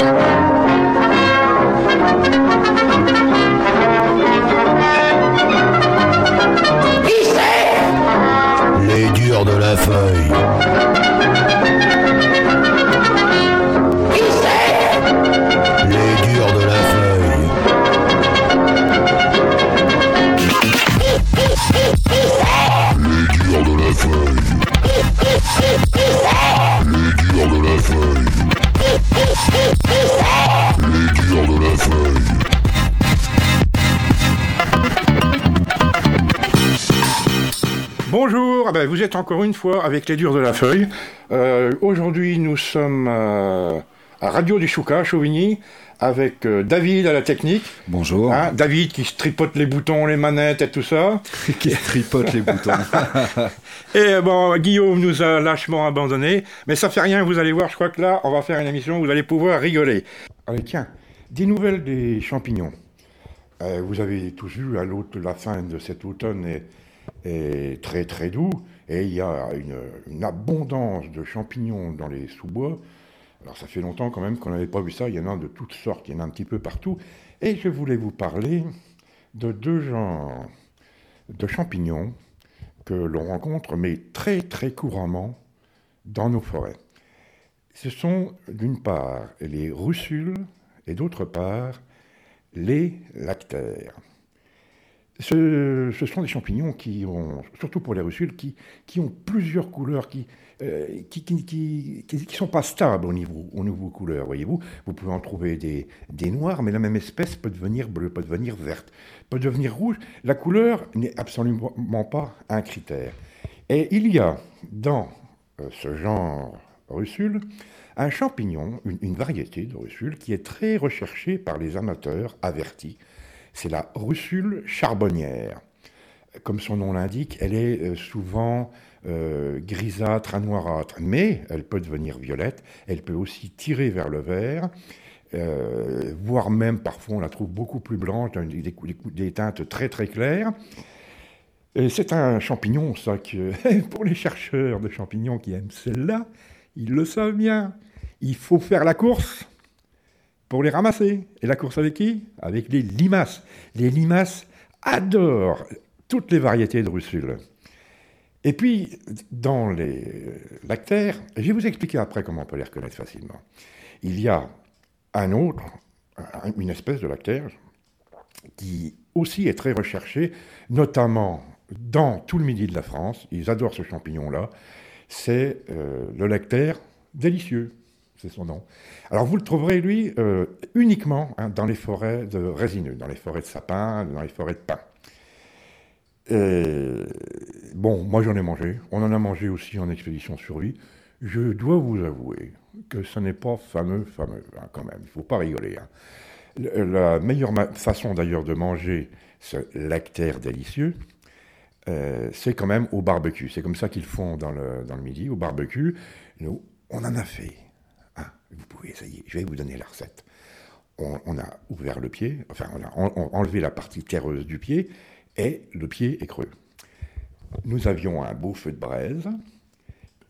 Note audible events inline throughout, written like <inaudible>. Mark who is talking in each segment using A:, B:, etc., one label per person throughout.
A: Les
B: vous êtes encore une fois avec les durs de la feuille. Euh, Aujourd'hui, nous sommes euh, à Radio du Chouca, Chauvigny, avec euh, David à la technique.
C: Bonjour.
B: Hein, David qui tripote les boutons, les manettes et tout ça. <laughs>
C: qui tripote les boutons. <laughs>
B: Et bon, Guillaume nous a lâchement abandonnés. Mais ça fait rien, vous allez voir, je crois que là, on va faire une émission où vous allez pouvoir rigoler. Allez, tiens, des nouvelles des champignons. Euh, vous avez tous vu, à l'autre- la fin de cet automne est, est très très doux. Et il y a une, abondance de champignons dans les sous-bois. Alors ça fait longtemps quand même qu'on n'avait pas vu ça. Il y en a de toutes sortes, il y en a un petit peu partout. Et je voulais vous parler de deux genres de champignons que l'on rencontre, mais très très couramment dans nos forêts. Ce sont d'une part les russules et d'autre part les lactaires. Ce, sont des champignons qui ont, surtout pour les russules, qui, qui ont plusieurs couleurs, qui euh, qui, qui, qui, qui- qui sont pas stables au niveau, au niveau couleur, voyez-vous. Vous pouvez en trouver des, des noirs, mais la même espèce peut devenir bleue, peut devenir verte, peut devenir rouge. La couleur n'est absolument pas un critère. Et il y a dans euh, ce genre russule un champignon, une, une variété de russule qui est très recherchée par les amateurs avertis. C'est la russule charbonnière. Comme son nom l'indique, elle est euh, souvent euh, grisâtre à noirâtre, mais elle peut devenir violette, elle peut aussi tirer vers le vert, euh, voire même parfois on la trouve beaucoup plus blanche, des, des- des teintes très très claires. C'est un champignon, ça, que <laughs> pour les chercheurs de champignons qui aiment celle-là, ils le savent bien. Il faut faire la course pour les ramasser. Et la course avec qui? Avec les limaces. Les limaces adorent toutes les variétés de russules. Et puis, dans les lactaires, je vais vous expliquer après comment on peut les reconnaître facilement. Il y a un autre, un- une espèce de lactaire, qui aussi est très recherché, notamment dans tout le midi de la France. Ils adorent ce champignon-là. C'est euh, le lactaire délicieux, c'est son nom. Alors vous le trouverez, lui, euh, uniquement hein, dans les forêts de résineux, dans les forêts de sapins, dans les forêts de pins. Et, bon, moi j'en ai mangé. On en a mangé aussi en expédition survie. Je dois vous avouer que ce n'est pas fameux, fameux, hein, quand même. Il ne faut pas rigoler. hein. La meilleure façon d'ailleurs de manger ce lactaire délicieux, euh, c'est quand même au barbecue. C'est comme ça qu'ils font dans le, dans le midi, au barbecue. Nous, on en a fait. Vous pouvez essayer. Je vais vous donner la recette. On, a ouvert le pied, enfin, on a en- en- enlevé la partie terreuse du pied et le pied est creux. Nous avions un beau feu de braise.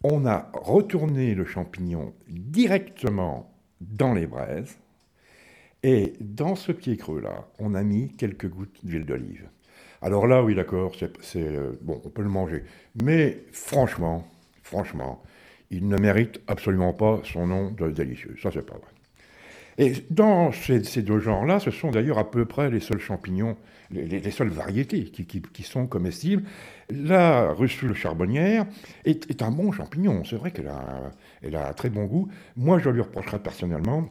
B: On a retourné le champignon directement dans les braises. Et dans ce pied creux-là, on a mis quelques gouttes d'huile d'olive. Alors là, oui, d'accord, c'est, euh, bon, on peut le manger. Mais franchement, franchement, il ne mérite absolument pas son nom de délicieux. Ça, c'est pas vrai. Et dans ces, deux genres-là, ce sont d'ailleurs à peu près les seuls champignons, les, les- les seules variétés qui, sont comestibles. La russule charbonnière est, un bon champignon. C'est vrai qu'elle a, un très bon goût. Moi, je lui reprocherais personnellement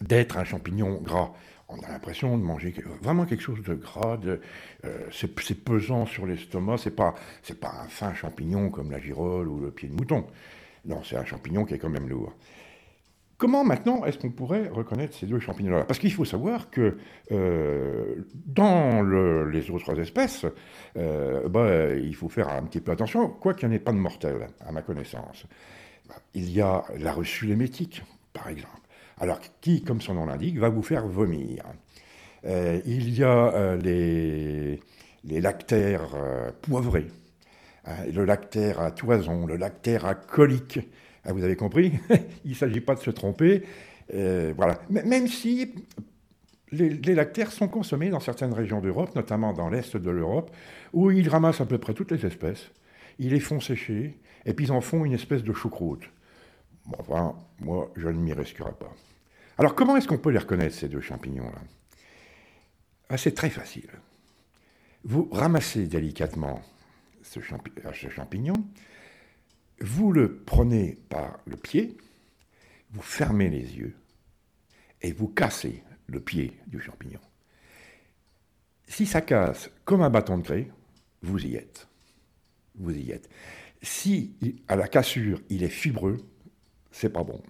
B: d'être un champignon gras. On a l'impression de manger vraiment quelque chose de gras, de, euh, c'est, c'est pesant sur l'estomac, c'est pas, c'est pas un fin champignon comme la girole ou le pied de mouton. Non, c'est un champignon qui est quand même lourd. Comment maintenant est-ce qu'on pourrait reconnaître ces deux champignons-là? Parce qu'il faut savoir que euh, dans le- les autres espèces, euh, bah, il faut faire un petit peu attention, quoi qu'il n'y en ait pas de mortel, à ma connaissance. Il y a la russule émétique, par exemple. Alors, qui, comme son nom l'indique, va vous faire vomir. Euh, il y a les, les lactaires poivrés, le lactaire à toison, le lactaire à colique. Ah, vous avez compris? <laughs> Il ne s'agit pas de se tromper. Euh, voilà. même si les, lactaires sont consommés dans certaines régions d'Europe, notamment dans l'est de l'Europe, où ils ramassent à peu près toutes les espèces, ils les font sécher, et puis ils en font une espèce de choucroute. Bon, enfin, moi, je ne m'y risquerai pas. Alors, comment est-ce qu'on peut les reconnaître, ces deux champignons-là? Ah, C'est très facile. Vous ramassez délicatement ce, ce champignon, vous le prenez par le pied, vous fermez les yeux, et vous cassez le pied du champignon. Si ça casse comme un bâton de craie, vous y êtes. Vous y êtes. Si à la cassure il est fibreux, c'est pas bon.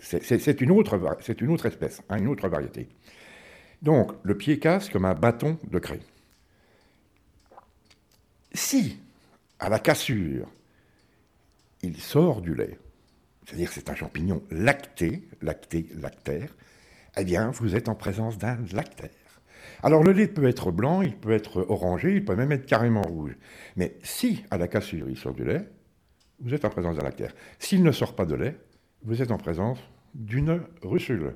B: C'est une autre, c'est une autre espèce, hein, une autre variété. Donc le pied casse comme un bâton de craie. Si à la cassure il sort du lait, c'est-à-dire c'est un champignon lacté, lacté, lactaire, eh bien, vous êtes en présence d'un lactaire. Alors, le lait peut être blanc, il peut être orangé, il peut même être carrément rouge. Mais si, à la cassure, il sort du lait, vous êtes en présence d'un lactaire. S'il ne sort pas de lait, vous êtes en présence d'une russule.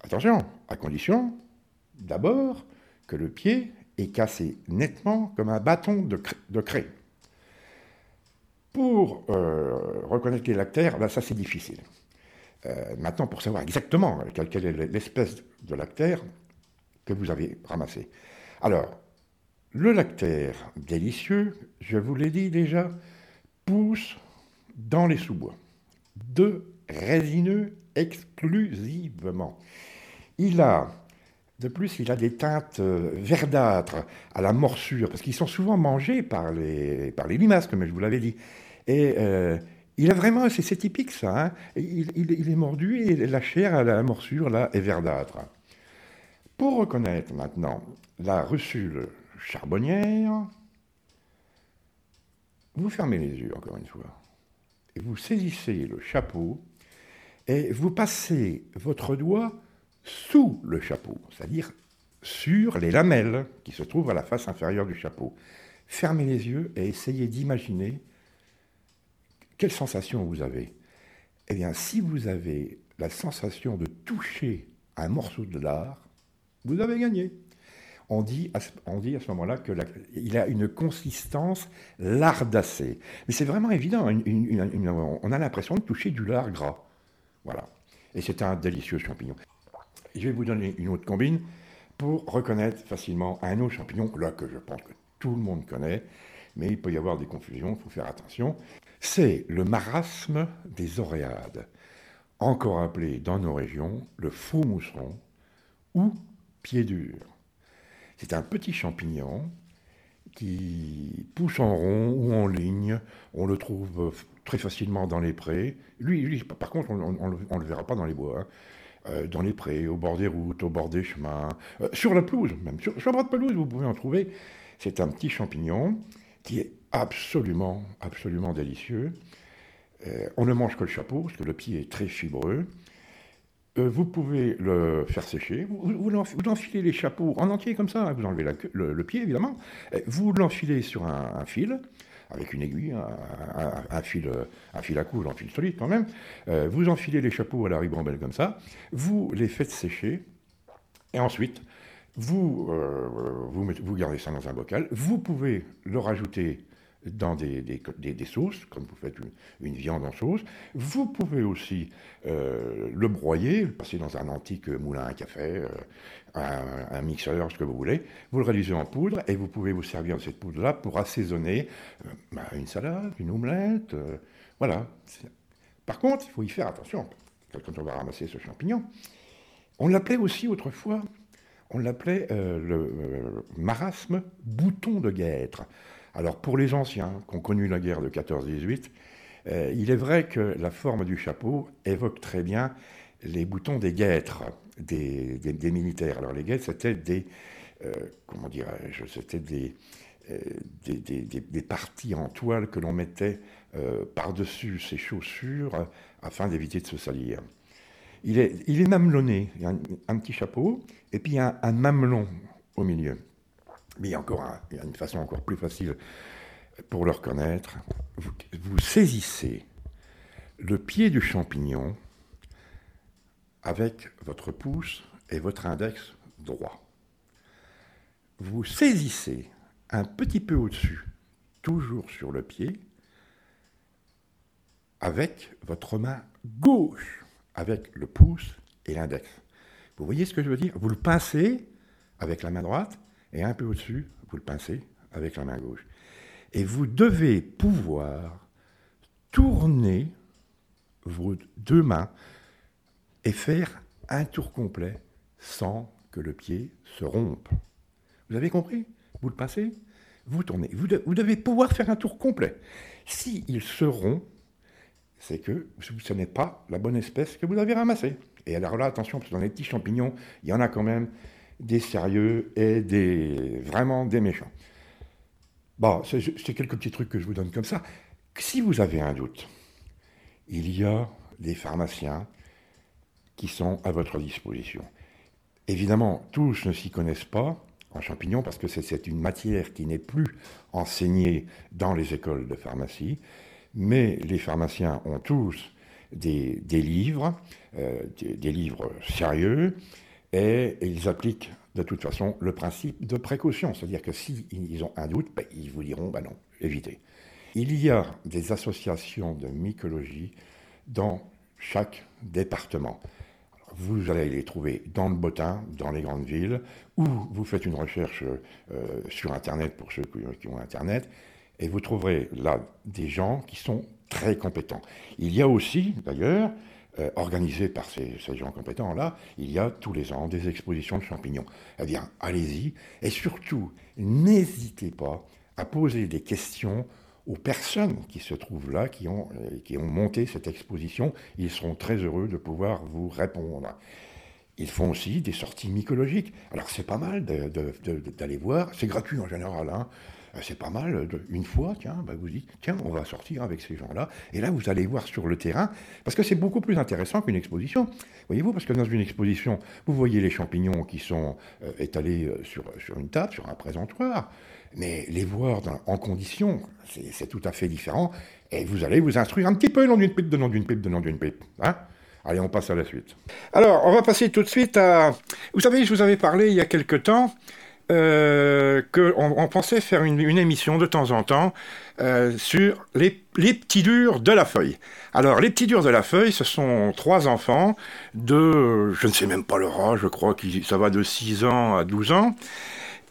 B: Attention, à condition, d'abord, que le pied est cassé nettement comme un bâton de, craie. Pour euh, reconnaître les lactaires, là, ça c'est difficile. Euh, maintenant, pour savoir exactement quelle, est l'espèce de lactaire que vous avez ramassé. Alors, le lactaire délicieux, je vous l'ai dit déjà, pousse dans les sous-bois. De résineux exclusivement. Il a, de plus, il a des teintes euh, verdâtres à la morsure, parce qu'ils sont souvent mangés par les, limaces, comme je vous l'avais dit. Et euh, il a vraiment, c'est typique ça, hein. il, est mordu et la chair à la morsure là est verdâtre. Pour reconnaître maintenant la russule charbonnière, vous fermez les yeux encore une fois, et vous saisissez le chapeau, et vous passez votre doigt sous le chapeau, c'est-à-dire sur les lamelles qui se trouvent à la face inférieure du chapeau. Fermez les yeux et essayez d'imaginer quelle sensation vous avez Eh bien, si vous avez la sensation de toucher un morceau de lard, vous avez gagné. On dit à ce, moment-là qu'il a une consistance lardacée. Mais c'est vraiment évident, on a l'impression de toucher du lard gras. Voilà. Et c'est un délicieux champignon. Je vais vous donner une autre combine pour reconnaître facilement un autre champignon, là que je pense que tout le monde connaît, mais il peut y avoir des confusions, il faut faire attention c'est le marasme des oréades, encore appelé dans nos régions le faux mousseron ou pied dur. C'est un petit champignon qui pousse en rond ou en ligne. On le trouve très facilement dans les prés. Lui, par contre, on ne le, verra pas dans les bois. Hein. Euh, dans les prés, au bord des routes, au bord des chemins, euh, sur la pelouse, même sur, sur la pelouse, vous pouvez en trouver. C'est un petit champignon qui est absolument, absolument délicieux. Euh, on ne mange que le chapeau, parce que le pied est très fibreux. Vous pouvez le faire sécher. Vous, enfilez les chapeaux en entier comme ça. Hein. vous enlevez le, pied, évidemment. vous l'enfilez sur un, fil, avec une aiguille, un, fil, un fil à couche, un fil solide quand même. Euh, vous enfilez les chapeaux à la ribambelle comme ça. Vous les faites sécher. Et ensuite, vous, vous, vous, gardez ça dans un bocal. Vous pouvez le rajouter dans des, des, sauces, comme vous faites une, viande en sauce. Vous pouvez aussi euh, le broyer, le passer dans un antique moulin à café, euh, un, mixeur, ce que vous voulez. Vous le réduisez en poudre et vous pouvez vous servir de cette poudre-là pour assaisonner euh, bah, une salade, une omelette. voilà. Par contre, il faut y faire attention quand on va ramasser ce champignon. On l'appelait aussi autrefois, on l'appelait le marasme bouton de guêtre. Alors pour les anciens qui ont connu la guerre de 14-18, euh, il est vrai que la forme du chapeau évoque très bien les boutons des guêtres des, militaires. Alors les guêtres, c'était des, euh, comment euh, des, parties en toile que l'on mettait par-dessus ses chaussures afin d'éviter de se salir. Il est, il est mamelonné, il y a un, petit chapeau, et puis il y a un mamelon au milieu. Mais il y a encore une façon encore plus facile pour le reconnaître. Vous, saisissez le pied du champignon avec votre pouce et votre index droit. Vous saisissez un petit peu au-dessus, toujours sur le pied, avec votre main gauche, avec le pouce et l'index. Vous voyez ce que je veux dire? Vous le pincez avec la main droite et un peu au-dessus, vous le pincez avec la main gauche. Et vous devez pouvoir tourner vos deux mains et faire un tour complet sans que le pied se rompe. Vous avez compris? Vous le passez, vous tournez. Vous, de- vous devez pouvoir faire un tour complet. S'il se rompt, c'est que ce n'est pas la bonne espèce que vous avez ramassée. Et alors là, attention, parce que dans les petits champignons, il y en a quand même des sérieux et des vraiment des méchants. Bon, c'est quelques petits trucs que je vous donne comme ça. Si vous avez un doute, il y a des pharmaciens qui sont à votre disposition. Évidemment, tous ne s'y connaissent pas en champignons parce que c'est- une matière qui n'est plus enseignée dans les écoles de pharmacie, mais les pharmaciens ont tous des, livres, euh, des livres sérieux, et ils appliquent de toute façon le principe de précaution, c'est-à-dire que s'ils ont un doute, ben, ils vous diront, ben non, évitez. Il y a des associations de mycologie dans chaque département. Vous allez les trouver dans le bottin, dans les grandes villes, ou vous faites une recherche euh, sur Internet pour ceux qui ont Internet, et vous trouverez là des gens qui sont très compétents. Il y a aussi, d'ailleurs, euh, par ces, ces gens compétents-là, il y a tous les ans des expositions de champignons. Eh bien, allez-y, et surtout, n'hésitez pas à poser des questions aux personnes qui se trouvent là, qui ont, euh, qui ont monté cette exposition. Ils seront très heureux de pouvoir vous répondre. Ils font aussi des sorties mycologiques. Alors c'est pas mal d'aller voir, c'est gratuit en général. hein. Euh, C'est pas mal, une fois, tiens, bah vous dites, tiens, on va sortir avec ces gens-là. Et là, vous allez voir sur le terrain, parce que c'est beaucoup plus intéressant qu'une exposition. Voyez-vous, parce que dans une exposition, vous voyez les champignons qui sont euh, étalés euh, sur, sur une table, sur un présentoir. Mais les voir en condition, c'est tout à fait différent. Et vous allez vous instruire un petit peu, nom d'une pipe, de nom d'une pipe, de nom d'une pipe. Hein Allez, on passe à la suite. Alors, on va passer tout de suite à... Vous savez, je vous avais parlé il y a quelque temps euh, qu'on on pensait faire une, émission de temps en temps euh, sur les, petits durs de la feuille. Alors, les petits durs de la feuille, ce sont trois enfants de, je ne sais même pas leur âge, je crois que ça va de 6 ans à 12 ans.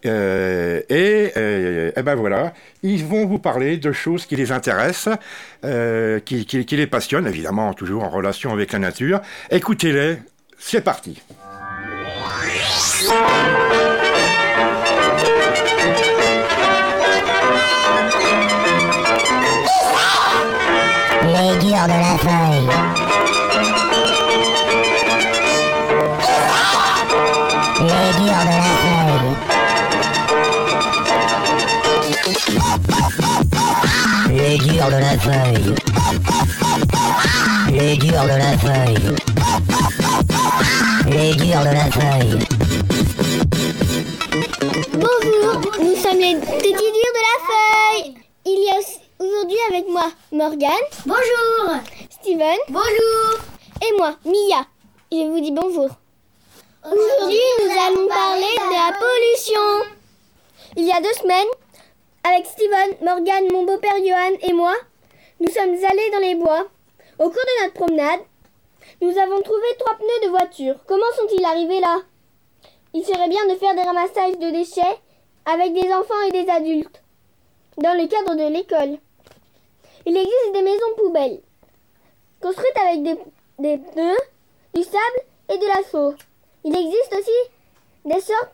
B: Euh, et, euh, eh ben voilà, ils vont vous parler de choses qui les intéressent, qui les passionnent, évidemment toujours en relation avec la nature. Écoutez-les, c'est parti.
D: De la feuille. Les durs de la feuille. Les durs de la feuille. Les durs de la feuille. Les durs de la feuille.
E: Bonjour, nous sommes les petits durs de la feuille. Il y a aussi- aujourd'hui avec moi Morgane. Bonjour. Steven. Bonjour. Et moi, Mia. Je vous dis bonjour. Aujourd'hui, nous allons parler de la pollution. Il y a deux semaines, avec Steven, Morgane, mon beau-père Johan et moi, nous sommes allés dans les bois. Au cours de notre promenade, nous avons trouvé trois pneus de voiture. Comment sont-ils arrivés là? Il serait bien de faire des ramassages de déchets avec des enfants et des adultes, dans le cadre de l'école. Il existe des maisons poubelles, construites avec des, pneus, du sable et de la chaux. Il existe aussi des sortes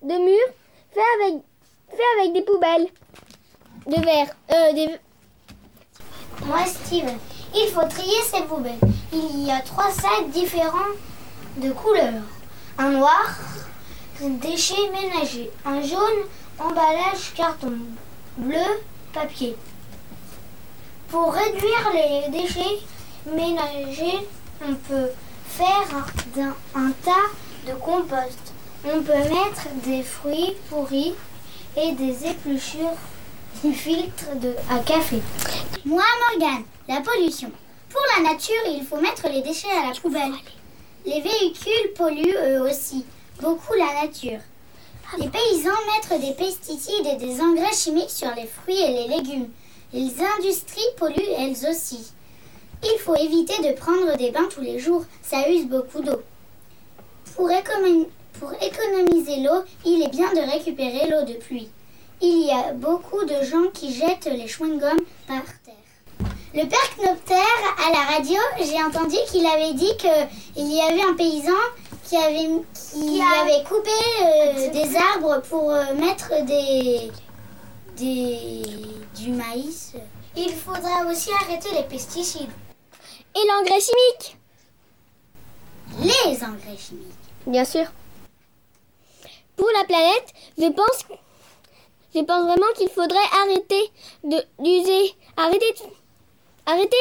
E: de murs faits avec, des poubelles de verre. Euh, des...
F: Moi, Steven, il faut trier ces poubelles. Il y a trois sacs différents de couleurs. Un noir, déchets ménagers. Un jaune, emballage carton. Bleu, papier. Pour réduire les déchets ménagers, on peut faire un tas de compost. On peut mettre des fruits pourris et des épluchures, du filtre de, à café.
G: Moi, Morgane, la pollution. Pour la nature, il faut mettre les déchets à la poubelle.
F: Les véhicules polluent eux aussi beaucoup la nature. Les paysans mettent des pesticides et des engrais chimiques sur les fruits et les légumes. Les industries polluent elles aussi. Il faut éviter de prendre des bains tous les jours, ça use beaucoup d'eau. Pour, économ- pour économiser l'eau, il est bien de récupérer l'eau de pluie. Il y a beaucoup de gens qui jettent les chewing-gums par terre. Le père Knopter, à la radio, j'ai entendu qu'il avait dit qu'il y avait un paysan qui avait, qui avait coupé euh, des arbres pour euh, mettre des, des, du maïs. Il faudra aussi arrêter les pesticides,
E: Et l'engrais chimique
F: les engrais chimiques.
E: Bien sûr. Pour la planète, je pense, je pense vraiment qu'il faudrait arrêter de d'user, arrêter, arrêter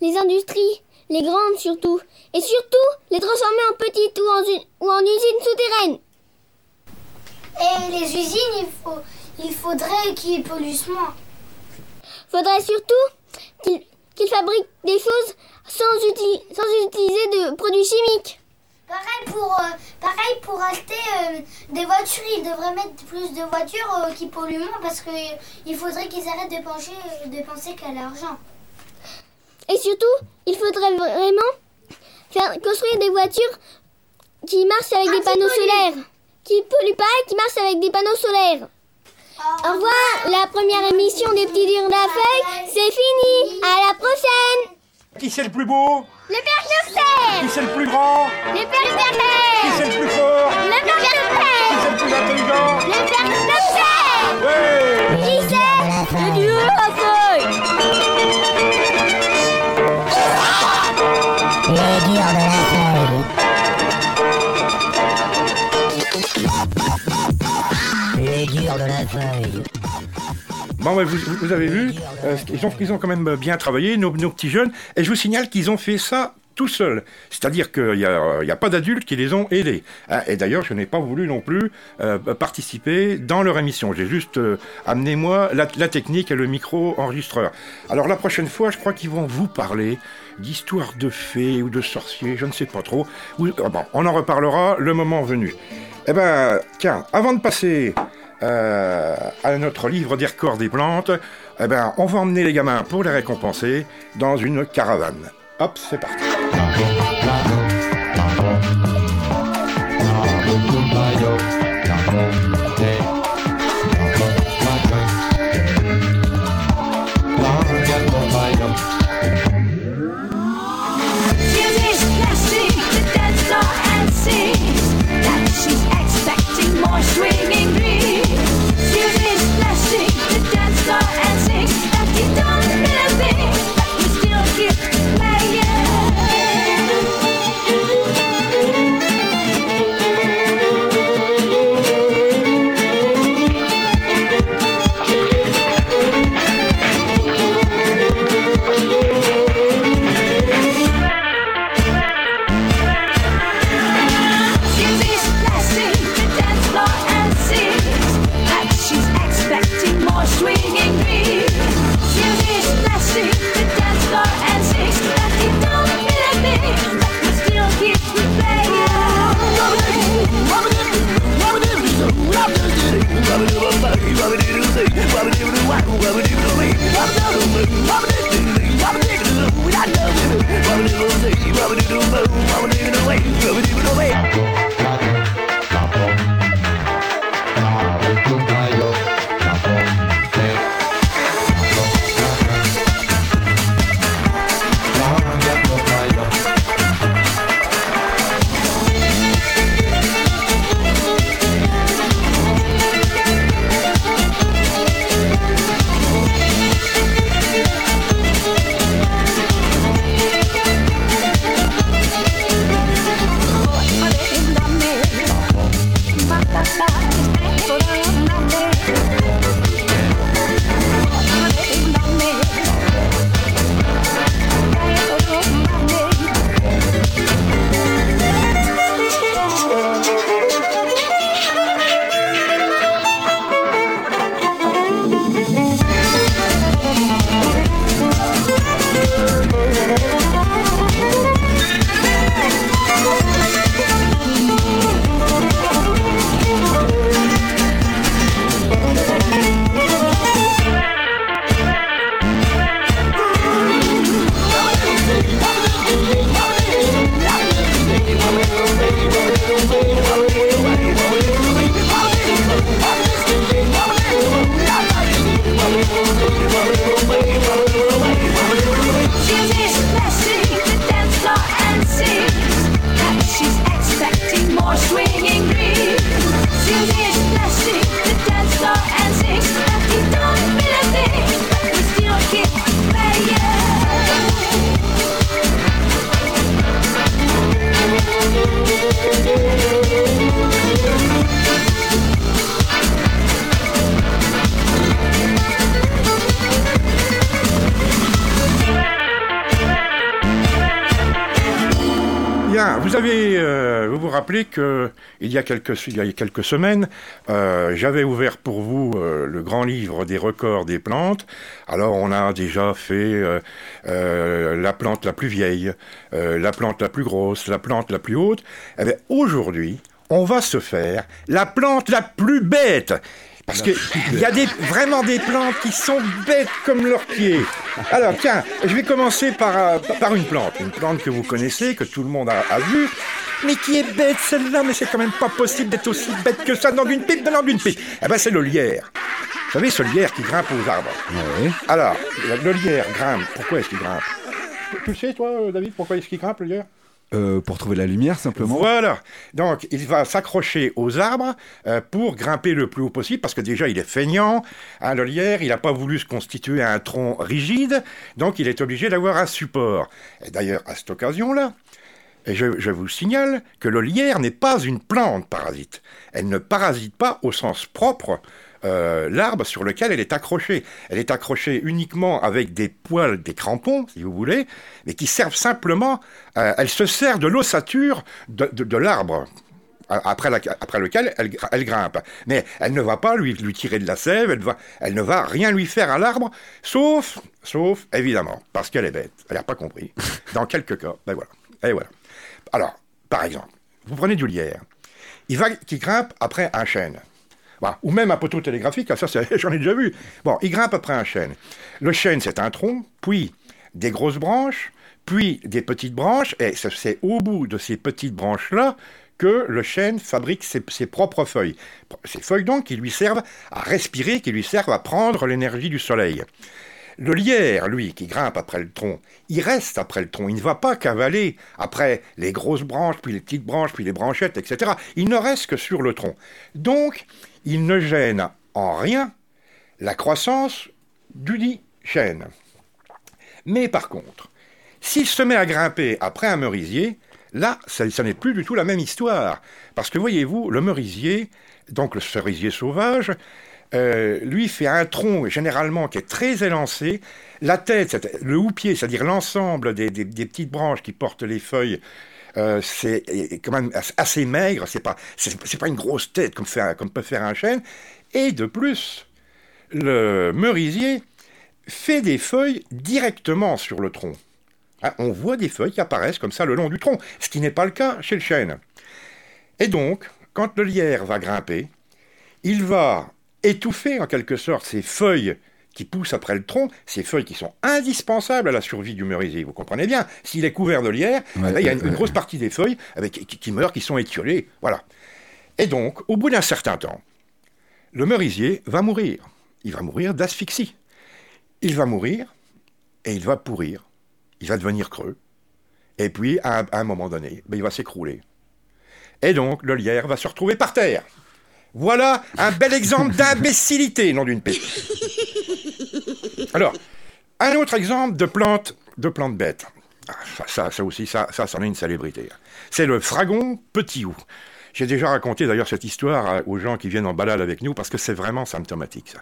E: les industries, les grandes surtout, et surtout les transformer en petites ou en, u- ou en usines souterraines.
F: Et les usines, il, faut, il faudrait qu'ils polluent moins.
E: Faudrait surtout qu'ils fabriquent des choses sans, uti- sans utiliser de produits chimiques.
F: Pareil pour, euh, pareil pour acheter euh, des voitures, ils devraient mettre plus de voitures euh, qui polluent moins parce qu'il faudrait qu'ils arrêtent de penser, de penser qu'à l'argent.
E: Et surtout, il faudrait vraiment faire construire des voitures qui marchent avec des panneaux solaires. Qui polluent pas et qui marchent avec des panneaux solaires. Au revoir, la première émission des petits durs de la feuille, c'est fini. À la prochaine.
B: Qui c'est le plus beau?
E: Le père Knopfer
B: Qui c'est le plus grand?
E: Le père
B: Qui
E: Knopfer
B: c'est le plus fort?
E: Le père
B: Qui
E: Knopfer
B: c'est le plus intelligent?
E: Le père Knopfer
B: Ouais Bon, ouais, vous, avez vu, euh, ils, ont, quand même bien travaillé, nos, petits jeunes, et je vous signale qu'ils ont fait ça tout seuls. C'est-à-dire qu'il n'y a, pas d'adultes qui les ont aidés. Ah, Et d'ailleurs, je n'ai pas voulu non plus euh, participer dans leur émission. J'ai juste euh, amené, moi, la, technique et le micro-enregistreur. Alors, la prochaine fois, je crois qu'ils vont vous parler d'histoires de fées ou de sorciers, je ne sais pas trop. Ah bon, on en reparlera le moment venu. Eh ben, tiens, avant de passer euh, à notre livre des records des plantes, eh ben, on va emmener les gamins pour les récompenser dans une caravane. Hop, c'est parti. Euh, vous vous rappelez que il y a quelques, il y a quelques semaines, euh, j'avais ouvert pour vous euh, le grand livre des records des plantes. Alors, on a déjà fait euh, la plante la plus vieille, la plante la plus grosse, la plante la plus haute. Eh aujourd'hui, on va se faire la plante la plus bête. Parce qu'il y a des, vraiment des plantes qui sont bêtes comme leurs pieds. Alors, tiens, je vais commencer par, euh, par une plante. Une plante que vous connaissez, que tout le monde a, a vue. Mais qui est bête celle-là Mais c'est quand même pas possible d'être aussi bête que ça dans une pipe, dans une pipe. Eh ben, c'est le lierre. Vous savez, ce lierre qui grimpe aux arbres.
C: Ouais.
B: Alors, le, lierre grimpe. Pourquoi est-ce qu'il grimpe? Tu, tu le sais, toi, euh, David, pourquoi est-ce qu'il grimpe, le lierre?
C: Euh, pour trouver la lumière, simplement.
B: voilà. Donc, il va s'accrocher aux arbres euh, pour grimper le plus haut possible, parce que déjà, il est feignant. Hein, le lierre, il n'a pas voulu se constituer un tronc rigide, donc il est obligé d'avoir un support. Et d'ailleurs, à cette occasion-là, je, je vous signale que le lierre n'est pas une plante parasite. Elle ne parasite pas au sens propre euh, l'arbre sur lequel elle est accrochée. Elle est accrochée uniquement avec des poils, des crampons, si vous voulez, mais qui servent simplement, euh, elle se sert de l'ossature de, de- de l'arbre. Après, la- après lequel elle grimpe. Mais elle ne va pas lui, lui tirer de la sève, elle, va, elle ne va rien lui faire à l'arbre, sauf, sauf, évidemment, parce qu'elle est bête. Elle n'a pas compris. <laughs> Dans quelques cas, ben voilà. Et voilà. Alors, par exemple, vous prenez du lierre. Il va, qui grimpe après un chêne. Voilà. Ou même un poteau télégraphique, ah, ça <laughs> j'en ai déjà vu. Bon, il grimpe après un chêne. Le chêne, c'est un tronc, puis des grosses branches, puis des petites branches, et c'est- c'est au bout de ces petites branches-là que le chêne fabrique ses, ses propres feuilles. Ces feuilles donc qui lui servent à respirer, qui lui servent à prendre l'énergie du soleil. Le lierre, lui, qui grimpe après le tronc, il reste après le tronc. Il ne va pas cavaler après les grosses branches, puis les petites branches, puis les branchettes, etc. Il ne reste que sur le tronc. Donc, il ne gêne en rien la croissance du dit chêne. Mais par contre, s'il se met à grimper après un merisier, là, ça, n'est plus du tout la même histoire. Parce que voyez-vous, le merisier, donc le cerisier sauvage, euh, lui fait un tronc généralement qui est très élancé. La tête, le houppier, c'est-à-dire l'ensemble des petites branches qui portent les feuilles, euh, c'est est quand même as- assez maigre. C'est pas, c'est, pas une grosse tête comme, fait un- comme peut faire un chêne. Et de plus, le merisier fait des feuilles directement sur le tronc. Hein, on voit des feuilles qui apparaissent comme ça le long du tronc, ce qui n'est pas le cas chez le chêne. Et donc, quand le lierre va grimper, il va étouffer en quelque sorte ces feuilles qui poussent après le tronc, ces feuilles qui sont indispensables à la survie du merisier. Vous comprenez bien S'il est couvert de lierre,
C: Ouais,
B: eh ben, il y a une, grosse partie des feuilles avec, qui, qui meurent, qui sont étiolées. Voilà. Et donc, au bout d'un certain temps, le merisier va mourir. Il va mourir d'asphyxie. Il va mourir et il va pourrir. Il va devenir creux. Et puis, à un, à un moment donné, ben, il va s'écrouler. Et donc, le lierre va se retrouver par terre. Voilà un bel exemple <laughs> d'imbécilité, non d'une pipe. Alors, un autre exemple de plante, de plante bête. Ah, ça, ça, ça aussi, ça, ça, c'en est une célébrité. C'est le fragon petit hou. J'ai déjà raconté d'ailleurs cette histoire à- aux gens qui viennent en balade avec nous parce que c'est vraiment symptomatique ça.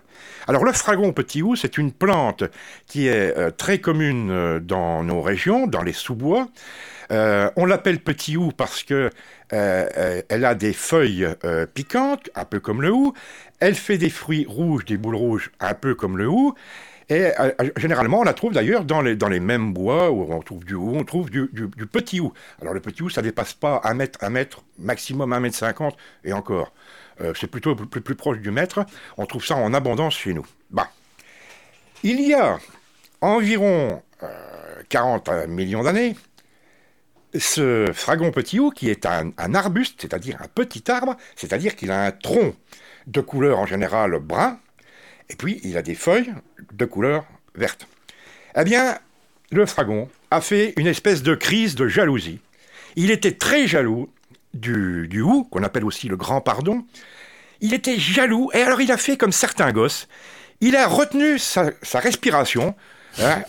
B: Alors le fragon petit hou, c'est une plante qui est euh, très commune euh, dans nos régions, dans les sous-bois. Euh, on l'appelle petit hou parce que euh, euh, elle a des feuilles euh, piquantes, un peu comme le hou. Elle fait des fruits rouges, des boules rouges, un peu comme le hou. Et euh, euh, généralement, on la trouve d'ailleurs dans les, dans les mêmes bois où on trouve du hou, on trouve du, petit hou. Alors le petit hou, ça dépasse pas un mètre, un mètre, maximum un mètre cinquante, et encore. Euh, c'est plutôt plus, proche du mètre. On trouve ça en abondance chez nous. Bah. Il y a environ euh, 40 millions d'années, ce fragon petit hou, qui est un arbuste, c'est-à-dire un petit arbre, c'est-à-dire qu'il a un tronc de couleur en général brun, et puis il a des feuilles de couleur verte. Eh bien, le fragon a fait une espèce de crise de jalousie. Il était très jaloux du, du qu'on appelle aussi le grand pardon. Il était jaloux, et alors il a fait comme certains gosses. Il a retenu sa, respiration hein,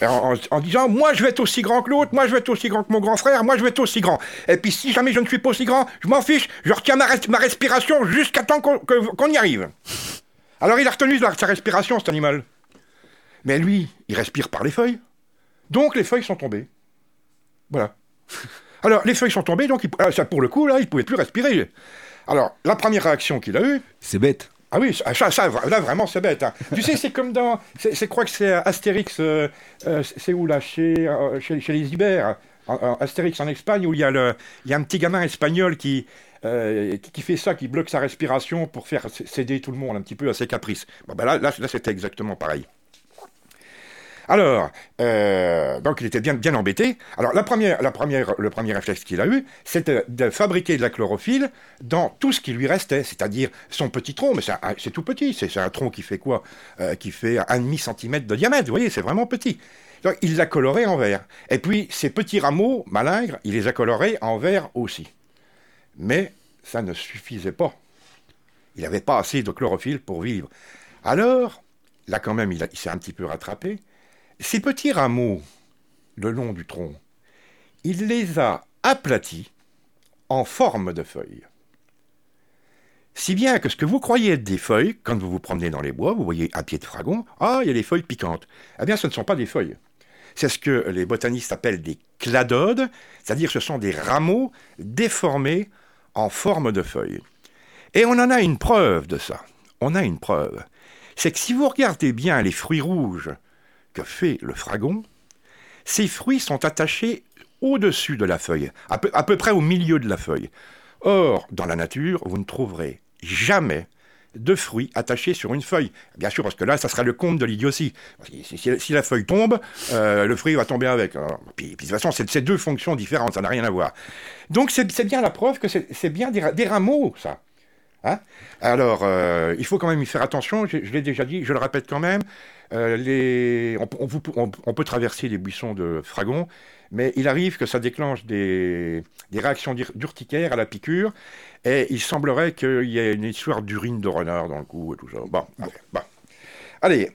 B: en, disant Moi je vais être aussi grand que l'autre, moi je vais être aussi grand que mon grand frère, moi je vais être aussi grand. Et puis si jamais je ne suis pas aussi grand, je m'en fiche, je retiens ma, res- ma respiration jusqu'à temps qu'on y arrive. Alors il a retenu sa respiration, cet animal. Mais lui, il respire par les feuilles. Donc les feuilles sont tombées. Voilà. <laughs> Alors, les feuilles sont tombées, donc il- ah, ça, pour le coup, là, il ne pouvait plus respirer. Alors, la première réaction qu'il a eue,
C: C'est bête.
B: ah oui, ça, ça, ça, là vraiment c'est bête. hein. tu sais, c'est comme dans, je crois que c'est Astérix, euh, euh, c'est où là, chez, euh, chez, chez les Ibères, Astérix en Espagne, où il y a le, il y a un petit gamin espagnol qui, euh, qui, fait ça, qui bloque sa respiration pour faire céder tout le monde un petit peu à ses caprices. Ben là, c'était exactement pareil. Alors, euh, donc il était bien, embêté. Alors la première, le premier réflexe qu'il a eu, c'était de fabriquer de la chlorophylle dans tout ce qui lui restait, c'est-à-dire son petit tronc, mais c'est tout petit, c'est un tronc qui fait quoi? Euh, Qui fait un demi centimètre de diamètre, vous voyez, c'est vraiment petit. Donc il l'a coloré en vert. Et puis ces petits rameaux malingres, il les a colorés en vert aussi. Mais ça ne suffisait pas. Il n'avait pas assez de chlorophylle pour vivre. Alors, là quand même, il, s'est un petit peu rattrapé. Ces petits rameaux le long du tronc, il les a aplatis en forme de feuilles. Si bien que ce que vous croyez être des feuilles, quand vous vous promenez dans les bois, vous voyez un pied de fragon, ah, il y a des feuilles piquantes. Eh bien, ce ne sont pas des feuilles. C'est ce que les botanistes appellent des cladodes, c'est-à-dire ce sont des rameaux déformés en forme de feuilles. Et on en a une preuve de ça. On a une preuve. C'est que si vous regardez bien les fruits rouges que fait le fragon, ces fruits sont attachés au-dessus de la feuille, à peu près au milieu de la feuille. Or, dans la nature, vous ne trouverez jamais de fruits attachés sur une feuille. Bien sûr, parce que là, ça sera le compte de l'idiotie. Si, la feuille tombe, euh, le fruit va tomber avec. Alors, Puis, de toute façon, c'est deux fonctions différentes, ça n'a rien à voir. Donc, c'est bien la preuve que c'est bien des rameaux, ça. Hein Alors, euh, il faut quand même y faire attention, je, l'ai déjà dit, je le répète quand même, euh, on, peut traverser les buissons de fragons, mais il arrive que ça déclenche des, réactions d'ur- d'urticaire à la piqûre, et il semblerait qu'il y ait une histoire d'urine de renard dans le cou et tout ça. Bon, allez. Allez,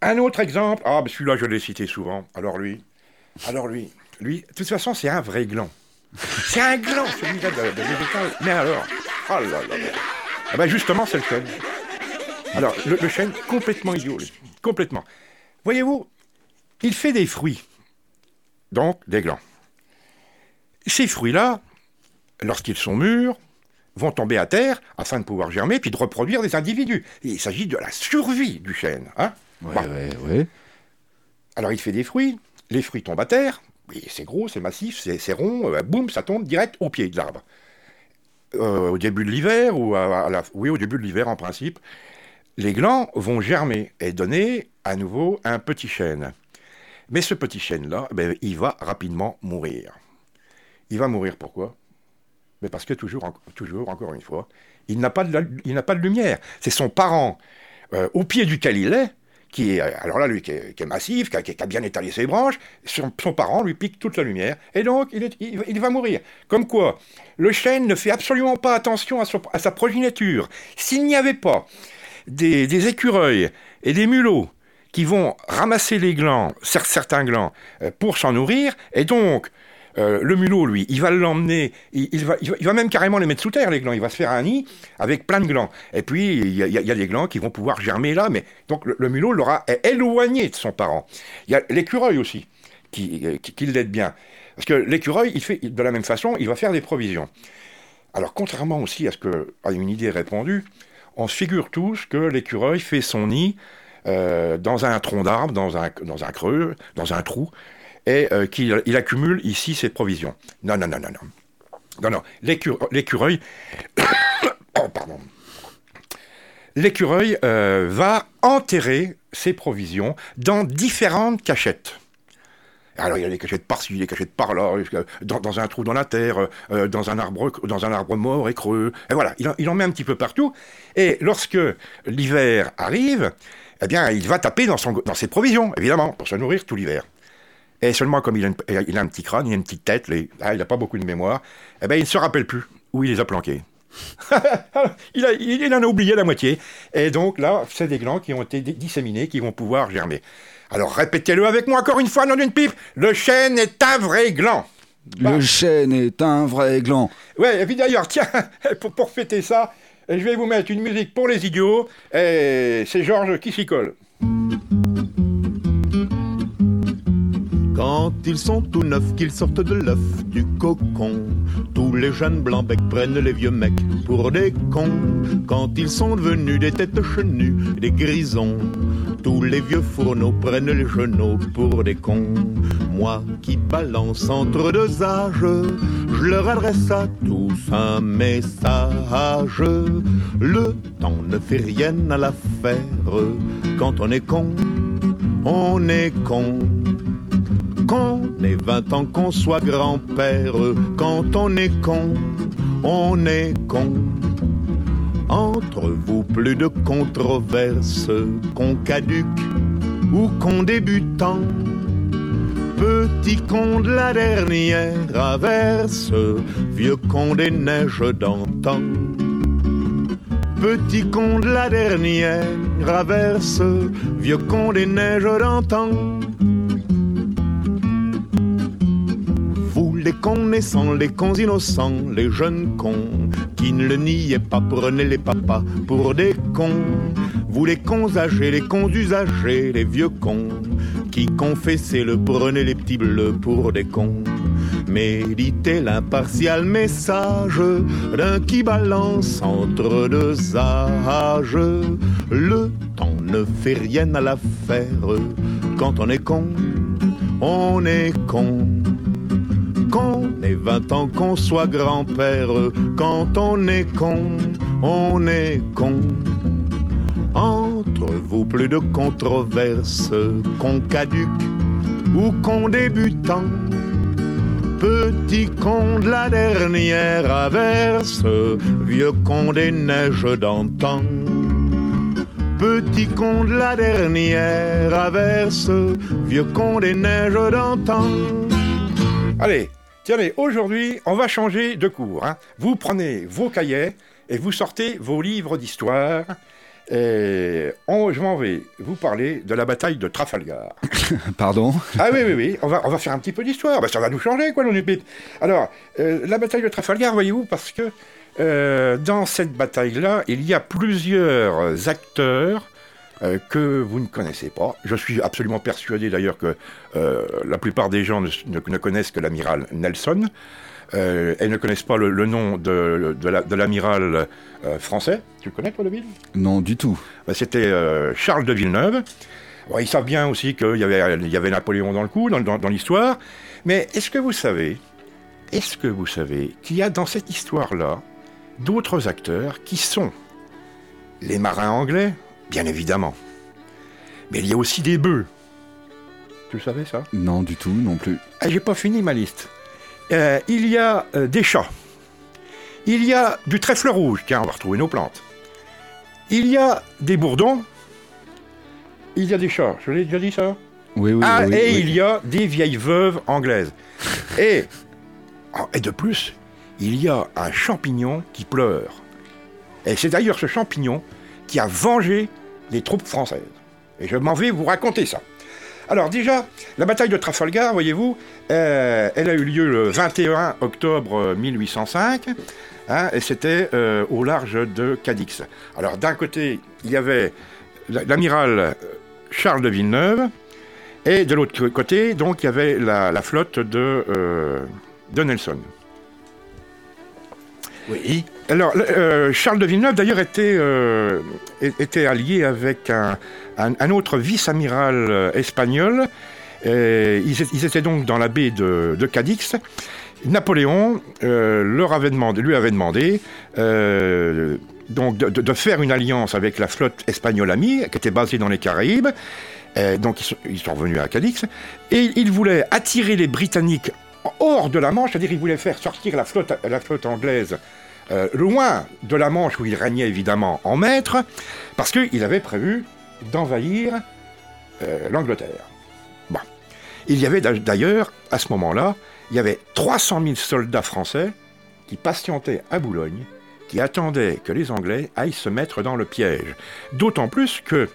B: un autre exemple, ah, celui-là je l'ai cité souvent, alors lui, alors lui, lui, de toute façon c'est un vrai gland. C'est un gland, celui-là de. Mais alors, oh là là là. Ah ben justement, c'est le chêne. Alors, le, le chêne, complètement idiot, lui. complètement. Voyez-vous, il fait des fruits, donc des glands. Ces fruits-là, lorsqu'ils sont mûrs, vont tomber à terre afin de pouvoir germer puis de reproduire des individus. Il s'agit de la survie du chêne. Hein
C: Ouais,
B: Bon.
C: ouais, ouais.
B: Alors il fait des fruits, les fruits tombent à terre, et c'est gros, c'est massif, c'est c'est rond, euh, boum, ça tombe direct au pied de l'arbre. Euh, au début de l'hiver, ou à, la, oui, au début de l'hiver en principe, les glands vont germer et donner à nouveau un petit chêne. Mais ce petit chêne-là, ben, il va rapidement mourir. Il va mourir pourquoi? Mais parce que toujours, toujours, encore une fois, il n'a pas de, la- il n'a pas de lumière. C'est son parent euh, au pied duquel il est, qui est, alors là, qui est, massif, qui a, bien étalé ses branches, son, parent lui pique toute la lumière, et donc il, va- mourir. Comme quoi, le chêne ne fait absolument pas attention à, sa progéniture. S'il n'y avait pas des, des écureuils et des mulots qui vont ramasser les glands, cer- certains glands, euh, pour s'en nourrir, et donc euh, le mulot, lui, il va l'emmener, il, va, il, va, même carrément les mettre sous terre, les glands. Il va se faire un nid avec plein de glands. Et puis, il y a, y des glands qui vont pouvoir germer là, mais donc le, mulot l'aura éloigné de son parent. Il y a l'écureuil aussi, qui, euh, qui, l'aide bien. Parce que l'écureuil, il fait de la même façon, il va faire des provisions. Alors, contrairement aussi à ce que à une idée répandue, on se figure tous que l'écureuil fait son nid euh, dans un tronc d'arbre, dans un creux, dans un trou, et euh, qu'il il accumule ici ses provisions. Non, non, non, non, non. Non, non. L'écure- L'écureuil. <coughs> oh, pardon. L'écureuil euh, va enterrer ses provisions dans différentes cachettes. Alors il y a des cachettes par-ci, des cachettes par-là, euh, dans, un trou dans la terre, euh, dans, un arbre, dans un arbre mort et creux. Et voilà, il en, met un petit peu partout. Et lorsque l'hiver arrive, eh bien, il va taper dans ses provisions, évidemment, pour se nourrir tout l'hiver. Et seulement comme il a, une- il a un petit crâne, il a une petite tête, les- ah, il n'a pas beaucoup de mémoire, eh ben, il ne se rappelle plus où il les a planqués. <laughs> il, a- il- il en a oublié la moitié. Et donc là, c'est des glands qui ont été disséminés, qui vont pouvoir germer. Alors répétez-le avec moi encore une fois, nom d'une pipe. Le chêne est un vrai gland.
C: Le chêne est un vrai gland.
B: Ouais, et puis d'ailleurs, tiens, <laughs> pour, pour fêter ça, je vais vous mettre une musique pour les idiots. Et c'est Georges qui s'y colle.
H: Quand ils sont tout neufs, qu'ils sortent de l'œuf du cocon, tous les jeunes blancs becs prennent les vieux mecs pour des cons. Quand ils sont devenus des têtes chenues, des grisons, tous les vieux fourneaux prennent les genoux pour des cons. Moi qui balance entre deux âges, je leur adresse à tous un message. Le temps ne fait rien à l'affaire. Quand on est con, on est con. Qu'on ait 20 ans, qu'on soit grand-père, quand on est con, on est con. Entre vous, plus de controverses, qu'on caduque ou qu'on débutant. Petit con de la dernière averse, vieux con des neiges d'antan. Petit con de la dernière averse, vieux con des neiges d'antan. Cons naissants, les cons innocents, les jeunes cons, qui ne le niaient pas, prenez les papas pour des cons. Vous les cons âgés, les cons usagers, les vieux cons, qui confessaient le prenez les petits bleus pour des cons. Méditez l'impartial message d'un qui balance entre deux âges. Le temps ne fait rien à l'affaire. Quand on est con, on est con. Qu'on ait 20 ans, qu'on soit grand-père, quand on est con, on est con. Entre vous, plus de controverses, qu'on caduque ou qu'on débutant. Petit con de la dernière averse, vieux con des neiges d'antan. Petit con de la dernière averse, vieux con des neiges d'antan.
B: Allez, tenez, aujourd'hui, on va changer de cours. hein. Vous prenez vos cahiers et vous sortez vos livres d'histoire. Et on- je m'en vais vous parler de la bataille de Trafalgar. <laughs>
C: Pardon?
B: Ah oui, oui, oui, on va, on va faire un petit peu d'histoire. Ben, ça va nous changer, quoi, pépites. Alors, euh, la bataille de Trafalgar, voyez-vous, parce que euh, dans cette bataille-là, il y a plusieurs acteurs euh, que vous ne connaissez pas. Je suis absolument persuadé d'ailleurs que euh, la plupart des gens ne, ne- ne connaissent que l'amiral Nelson. Euh, elles ne connaissent pas le, le nom de, de la- de l'amiral euh, français. Tu le connais, toi,
C: Non, du tout.
B: ben, C'était euh, Charles de Villeneuve. Bon, ils savent bien aussi qu'il y avait, il y avait Napoléon dans le coup, dans, dans- dans l'histoire. Mais est-ce que vous savez, est-ce que vous savez qu'il y a dans cette histoire-là d'autres acteurs qui sont les marins anglais, bien évidemment. Mais il y a aussi des bœufs. Tu le savais ça?
C: Non, du tout, non plus.
B: ah, J'ai pas fini ma liste. Euh, il y a euh, des chats. Il y a du trèfle rouge. Tiens, on va retrouver nos plantes. Il y a des bourdons. Il y a des chats. Je l'ai déjà dit ça?
C: Oui, oui,
B: Ah,
C: oui.
B: et
C: oui.
B: il y a des vieilles veuves anglaises. <laughs> et, oh, et de plus, il y a un champignon qui pleure. Et c'est d'ailleurs ce champignon qui a vengé les troupes françaises. Et je m'en vais vous raconter ça. Alors déjà, la bataille de Trafalgar, voyez-vous, euh, elle a eu lieu le 21 octobre 1805, hein, et c'était euh, au large de Cadix. Alors d'un côté, il y avait l'amiral Charles de Villeneuve, et de l'autre côté, donc, il y avait la, flotte euh, de Nelson.
A: Oui.
B: Alors, euh, Charles de Villeneuve, d'ailleurs, était, euh, était allié avec un, un- autre vice-amiral euh, espagnol. Ils, ils étaient donc dans la baie de, Cadix. Napoléon leur avait demandé, lui avait demandé donc de, faire une alliance avec la flotte espagnole amie, qui était basée dans les Caraïbes. Donc ils sont, ils revenus à Cadix. Et il voulait attirer les Britanniques hors de la Manche, c'est-à-dire il voulait faire sortir la flotte, la flotte anglaise euh, loin de la Manche où il régnait évidemment en maître, parce qu'il avait prévu d'envahir euh, l'Angleterre. Bon. Il y avait d'a- d'ailleurs, à ce moment-là, il y avait 300 000 soldats français qui patientaient à Boulogne, qui attendaient que les Anglais aillent se mettre dans le piège. D'autant plus que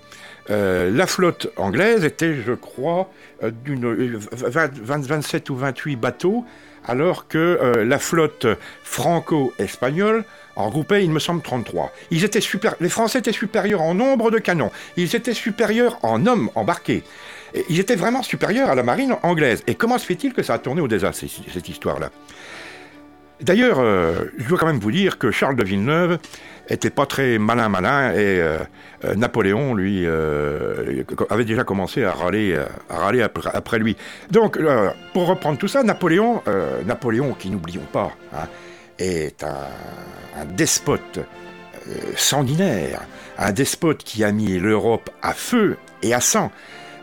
B: euh, la flotte anglaise était, je crois, euh, d'une euh, 20 20 27 ou 28 bateaux, alors que euh, la flotte franco-espagnole en groupait, il me semble, 33. Ils étaient. Les Français étaient supérieurs en nombre de canons, ils étaient supérieurs en hommes embarqués. Ils étaient vraiment supérieurs à la marine anglaise. Et comment se fait-il que ça a tourné au désastre, cette histoire-là D'ailleurs, euh, je dois quand même vous dire que Charles de Villeneuve était pas très malin malin et euh, euh, Napoléon, lui, avait déjà commencé à râler, à râler après, lui. Donc, pour reprendre tout ça, Napoléon, Napoléon, qui n'oublions pas, hein, est un, un despote sanguinaire, un despote qui a mis l'Europe à feu et à sang.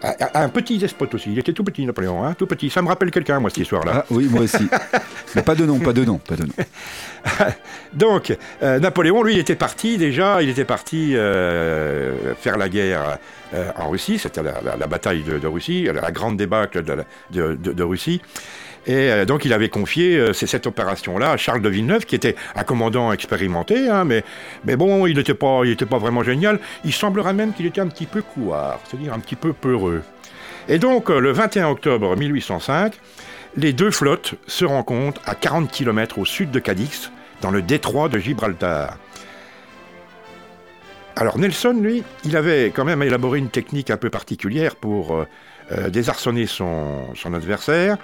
B: Un, un petit despote aussi. Il était tout petit, Napoléon, hein, tout petit. Ça me rappelle quelqu'un, moi, cette histoire-là.
C: Ah oui, moi aussi. <laughs> Mais pas de nom, pas de nom, pas de nom. <laughs>
B: Donc, euh, Napoléon, lui, il était parti déjà, il était parti euh, faire la guerre euh, en Russie, c'était la, la- la bataille de, de Russie, la grande débâcle de, la- de- de- de Russie. Et euh, donc, il avait confié euh, cette opération-là à Charles de Villeneuve, qui était un commandant expérimenté, hein, mais, mais bon, il n'était pas, pas vraiment génial. Il semblera même qu'il était un petit peu couard, c'est-à-dire un petit peu peureux. Et donc, euh, le 21 octobre 1805, les deux flottes se rencontrent à 40 km au sud de Cadix, dans le détroit de Gibraltar. Alors Nelson, lui, il avait quand même élaboré une technique un peu particulière pour désarçonner son, son adversaire.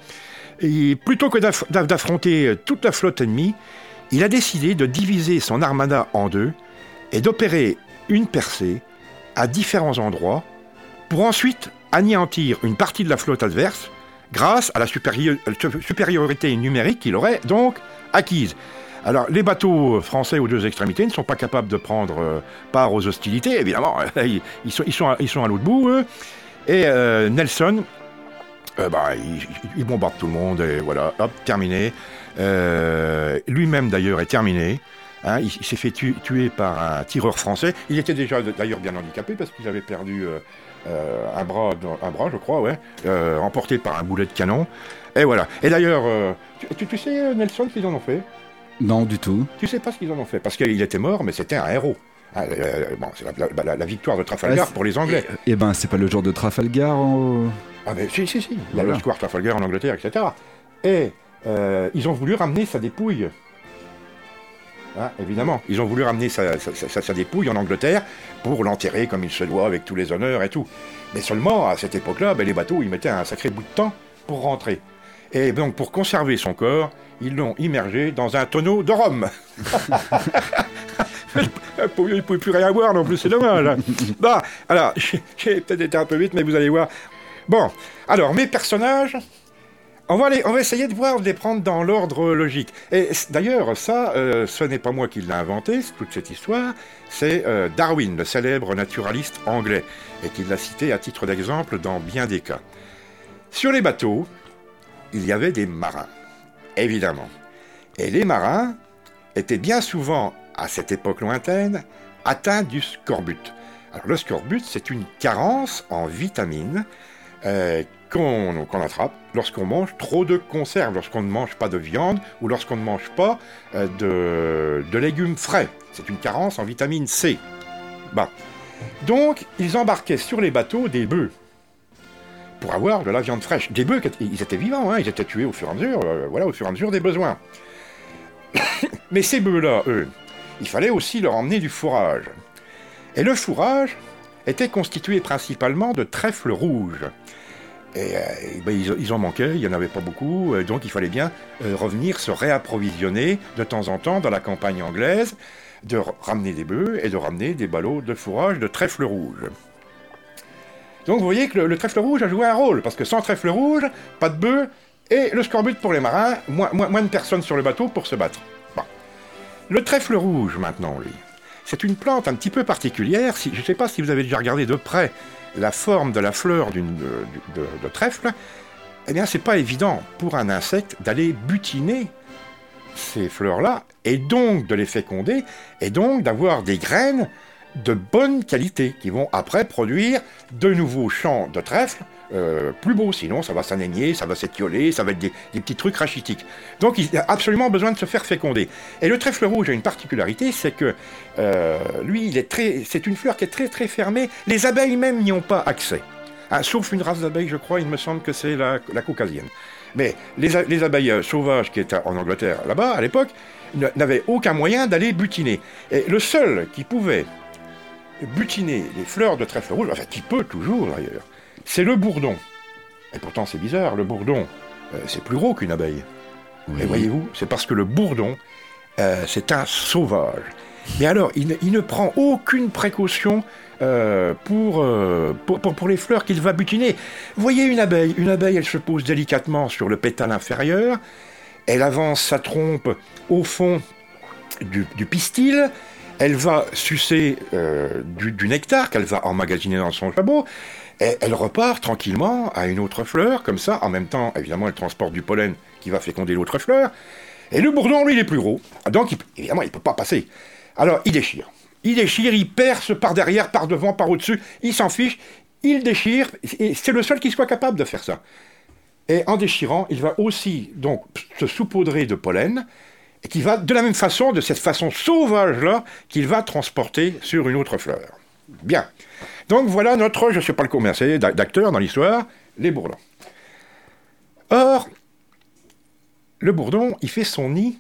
B: Plutôt que d'aff- d'aff- d'affronter toute la flotte ennemie, il a décidé de diviser son armada en deux et d'opérer une percée à différents endroits pour ensuite anéantir une partie de la flotte adverse grâce à la supérieur- supériorité numérique qu'il aurait donc acquise. Alors, les bateaux français aux deux extrémités ne sont pas capables de prendre euh, part aux hostilités, évidemment. <laughs> Ils, ils sont, à- l'autre bout, eux. Et euh, Nelson, euh, bah, il, il bombarde tout le monde, et voilà, hop, terminé. Euh, Lui-même, d'ailleurs, est terminé. Hein, il il s'est fait tu- tuer par un tireur français. Il était déjà d'ailleurs bien handicapé parce qu'il avait perdu euh, un, bras, un bras, je crois, ouais, emporté par un boulet de canon. Et voilà. Et d'ailleurs, tu, tu- sais, Nelson, ce qu'ils en ont fait?
C: Non, du tout.
B: Tu sais pas ce qu'ils en ont fait? Parce qu'il était mort, mais c'était un héros. Ah, euh, bon, c'est la, la- la- la victoire de Trafalgar
C: Ah,
B: pour les Anglais.
C: Eh ben, c'est pas le jour de Trafalgar en...
B: Ah ben si, si, si. Il y a
C: Voilà.
B: le square Trafalgar en Angleterre, etc. Et euh, ils ont voulu ramener sa dépouille. Hein, évidemment, ils ont voulu ramener sa, sa- sa- sa dépouille en Angleterre pour l'enterrer comme il se doit, avec tous les honneurs et tout. Mais seulement, à cette époque-là, ben, les bateaux, ils mettaient un sacré bout de temps pour rentrer. Et donc, pour conserver son corps, ils l'ont immergé dans un tonneau de rhum. il ne pouvait plus rien boire non plus, c'est dommage. hein. <laughs> Bon, alors, j'ai peut-être été un peu vite, mais vous allez voir. Bon, alors, mes personnages, on va, les- on va essayer de voir, de les prendre dans l'ordre logique. Et d'ailleurs, ça, euh, ce n'est pas moi qui l'ai inventé, toute cette histoire, c'est euh, Darwin, le célèbre naturaliste anglais, et qui l'a cité à titre d'exemple dans bien des cas. Sur les bateaux, il y avait des marins, évidemment. Et les marins étaient bien souvent, à cette époque lointaine, atteints du scorbut. Alors le scorbut, c'est une carence en vitamines euh, qu'on attrape lorsqu'on mange trop de conserves, lorsqu'on ne mange pas de viande ou lorsqu'on ne mange pas euh, de, légumes frais. C'est une carence en vitamine C. Donc, ils embarquaient sur les bateaux des bœufs pour avoir de la viande fraîche. Des bœufs, ils étaient vivants, hein, ils étaient tués au fur et à mesure, euh, voilà, au fur et à mesure des besoins. <coughs> Mais ces bœufs-là, eux, il fallait aussi leur emmener du fourrage. Et le fourrage était constitué principalement de trèfles rouges. Et, euh, ben, ils, en manquaient, il n'y en avait pas beaucoup, euh, donc il fallait bien revenir se réapprovisionner de temps en temps dans la campagne anglaise, de ramener des bœufs et de ramener des ballots de fourrage de trèfle rouge. Donc vous voyez que le, le trèfle rouge a joué un rôle, parce que sans trèfle rouge, pas de bœufs, et le scorbut pour les marins, moins, moins- de personnes sur le bateau pour se battre. Le trèfle rouge maintenant, lui, c'est une plante un petit peu particulière, si, je ne sais pas si vous avez déjà regardé de près la forme de la fleur de- de trèfle, eh bien, c'est pas évident pour un insecte d'aller butiner ces fleurs-là, et donc de les féconder, et donc d'avoir des graines de bonne qualité qui vont après produire de nouveaux champs de trèfle euh, plus beaux. Sinon, ça va s'anaigner, ça va s'étioler, ça va être des, petits trucs rachitiques. Donc, il a absolument besoin de se faire féconder. Et le trèfle rouge a une particularité, c'est que euh, lui, il est très, c'est une fleur qui est très très fermée. Les abeilles même n'y ont pas accès. Ah, sauf une race d'abeilles, je crois, il me semble que c'est la, la caucasienne. Mais les, les abeilles euh, sauvages qui étaient en Angleterre là-bas, à l'époque, n'avaient aucun moyen d'aller butiner. Et le seul qui pouvait butiner les fleurs de trèfle rouge, enfin qui peut toujours d'ailleurs, c'est le bourdon. Et pourtant, c'est bizarre, le bourdon, euh, c'est plus gros qu'une abeille.
C: Oui.
B: Et voyez-vous, c'est parce que le bourdon, euh, c'est un sauvage. Mais alors, il, ne- il ne prend aucune précaution euh, pour, euh, pour, pour- pour les fleurs qu'il va butiner. Voyez une abeille. Une abeille, elle se pose délicatement sur le pétale inférieur. Elle avance sa trompe au fond du, du pistil. Elle va sucer euh, du, nectar qu'elle va emmagasiner dans son jabot. Et elle repart tranquillement à une autre fleur, comme ça. En même temps, évidemment, elle transporte du pollen qui va féconder l'autre fleur. Et le bourdon, lui, il est plus gros. Donc, il- évidemment, il ne peut pas passer. Alors, il déchire. Il déchire, il perce par derrière, par devant, par au-dessus. Il s'en fiche. Il déchire. Et c'est le seul qui soit capable de faire ça. Et en déchirant, il va aussi donc se saupoudrer de pollen, et qui va de la même façon, de cette façon sauvage-là, qu'il va transporter sur une autre fleur. Bien. Donc voilà notre, je ne sais pas le combien c'est, d'a- d'acteurs dans l'histoire, les bourdons. Or, le bourdon, il fait son nid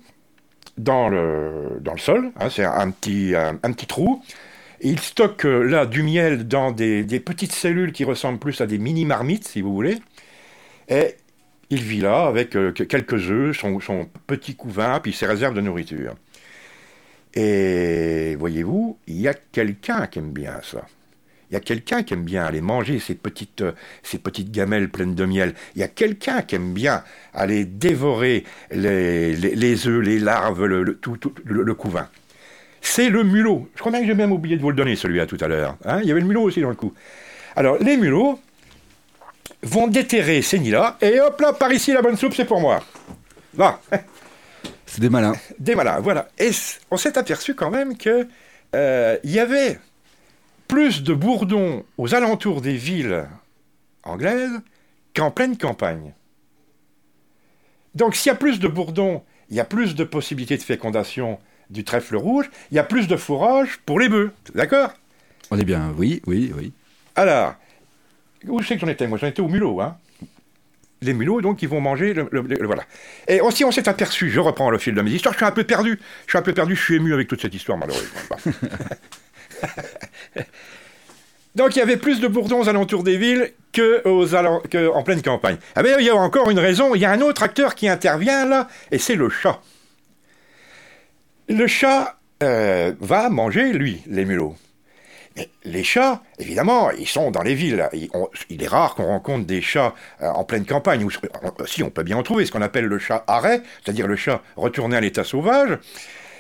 B: dans le, dans le sol, hein, c'est un petit, un, un petit trou. Il stocke euh, là du miel dans des, des petites cellules qui ressemblent plus à des mini-marmites, si vous voulez. Et il vit là avec euh, que- quelques œufs, son, petit couvain, puis ses réserves de nourriture. Et voyez-vous, il y a quelqu'un qui aime bien ça. Il y a quelqu'un qui aime bien aller manger ces petites, euh, ces petites gamelles pleines de miel. Il y a quelqu'un qui aime bien aller dévorer les, les, œufs, les larves, le, tout, le couvain. C'est le mulot. Je crois bien que j'ai même oublié de vous le donner, celui-là, tout à l'heure. Hein, il y avait le mulot aussi dans le coup. Alors, les mulots vont déterrer ces nids-là, et hop là, par ici, la bonne soupe, c'est pour moi. Là,
C: C'est des malins.
B: des malins, voilà. Et on s'est aperçu quand même que euh, il y avait plus de bourdons aux alentours des villes anglaises qu'en pleine campagne. Donc s'il y a plus de bourdons, il y a plus de possibilités de fécondation du trèfle rouge, il y a plus de fourrage pour les bœufs. D'accord?
C: On est bien, oui, oui, oui.
B: Alors, où c'est que j'en étais Moi, j'en étais aux mulots, hein. Les mulots, donc, ils vont manger le, Voilà. Et aussi, on s'est aperçu, je reprends le fil de mes histoires, je suis un peu perdu. Je suis un peu perdu, je suis ému avec toute cette histoire, malheureusement. <laughs> Donc, il y avait plus de bourdons aux alentours des villes que en pleine campagne. Ah ben, il y a encore une raison, il y a un autre acteur qui intervient là, et c'est le chat. Le chat euh, va manger, lui, les mulots. Les chats, évidemment, ils sont dans les villes. Il est rare qu'on rencontre des chats euh, en pleine campagne. Ou, on- si, on peut bien en trouver, ce qu'on appelle le chat arrêt, c'est-à-dire le chat retourné à l'état sauvage.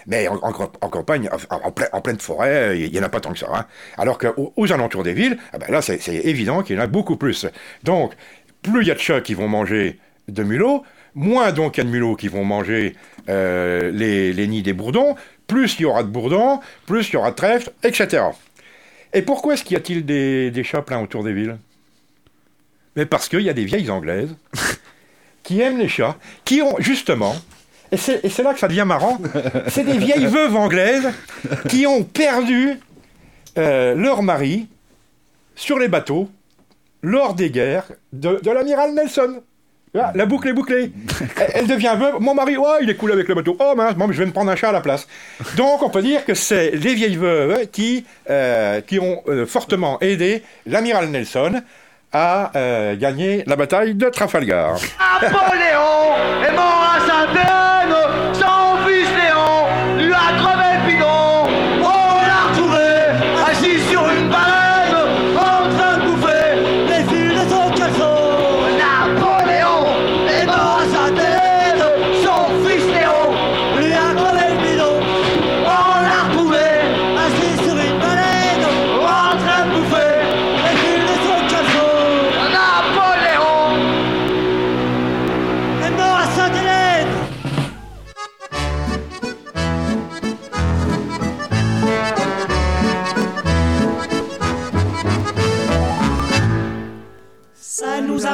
B: Mais en, campagne, en, en plein- en pleine forêt, il n'y en a pas tant que ça. hein. Alors qu'aux aux alentours des villes, ah ben là, c'est c'est évident qu'il y en a beaucoup plus. Donc, plus il y a de chats qui vont manger de mulots, moins donc il y a de mulots qui vont manger euh, les, les nids des bourdons, plus il y aura de bourdons, plus il y aura de trèfles, etc. Et pourquoi est-ce qu'il y a-t-il des, des chats pleins autour des villes? Mais parce qu'il y a des vieilles anglaises <laughs> qui aiment les chats, qui ont justement, et c'est là que ça devient marrant, c'est des vieilles <laughs> veuves anglaises qui ont perdu euh, leur mari sur les bateaux lors des guerres de, de l'amiral Nelson. Voilà, la boucle est bouclée. Elle, elle devient veuve. Mon mari, oh, il est cool avec le bateau. Oh mince, bon, mais je vais me prendre un chat à la place. Donc, on peut dire que c'est les vieilles veuves qui, euh, qui ont euh, fortement aidé l'amiral Nelson à euh, gagner la bataille de Trafalgar.
I: Napoléon est mort à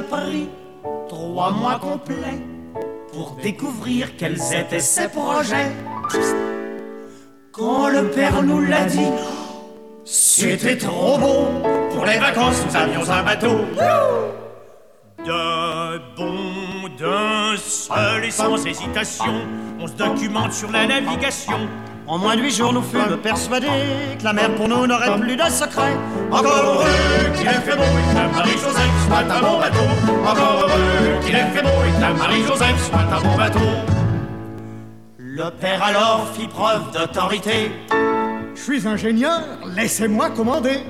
J: pris trois mois complets pour découvrir quels étaient ses projets. Quand le père nous l'a dit, c'était trop beau. Pour les vacances, nous avions un bateau. D'un bond, d'un seul et sans hésitation, on se documente sur la navigation. En moins de huit jours, nous fûmes persuadés que la mer pour nous n'aurait plus de secret. Encore heureux qu'il ait fait beau et que la Marie-Joseph soit un bon bateau. Encore heureux qu'il ait fait beau et que la Marie-Joseph soit un bon bateau. Le père alors fit preuve d'autorité.
K: Je suis ingénieur, laissez-moi commander.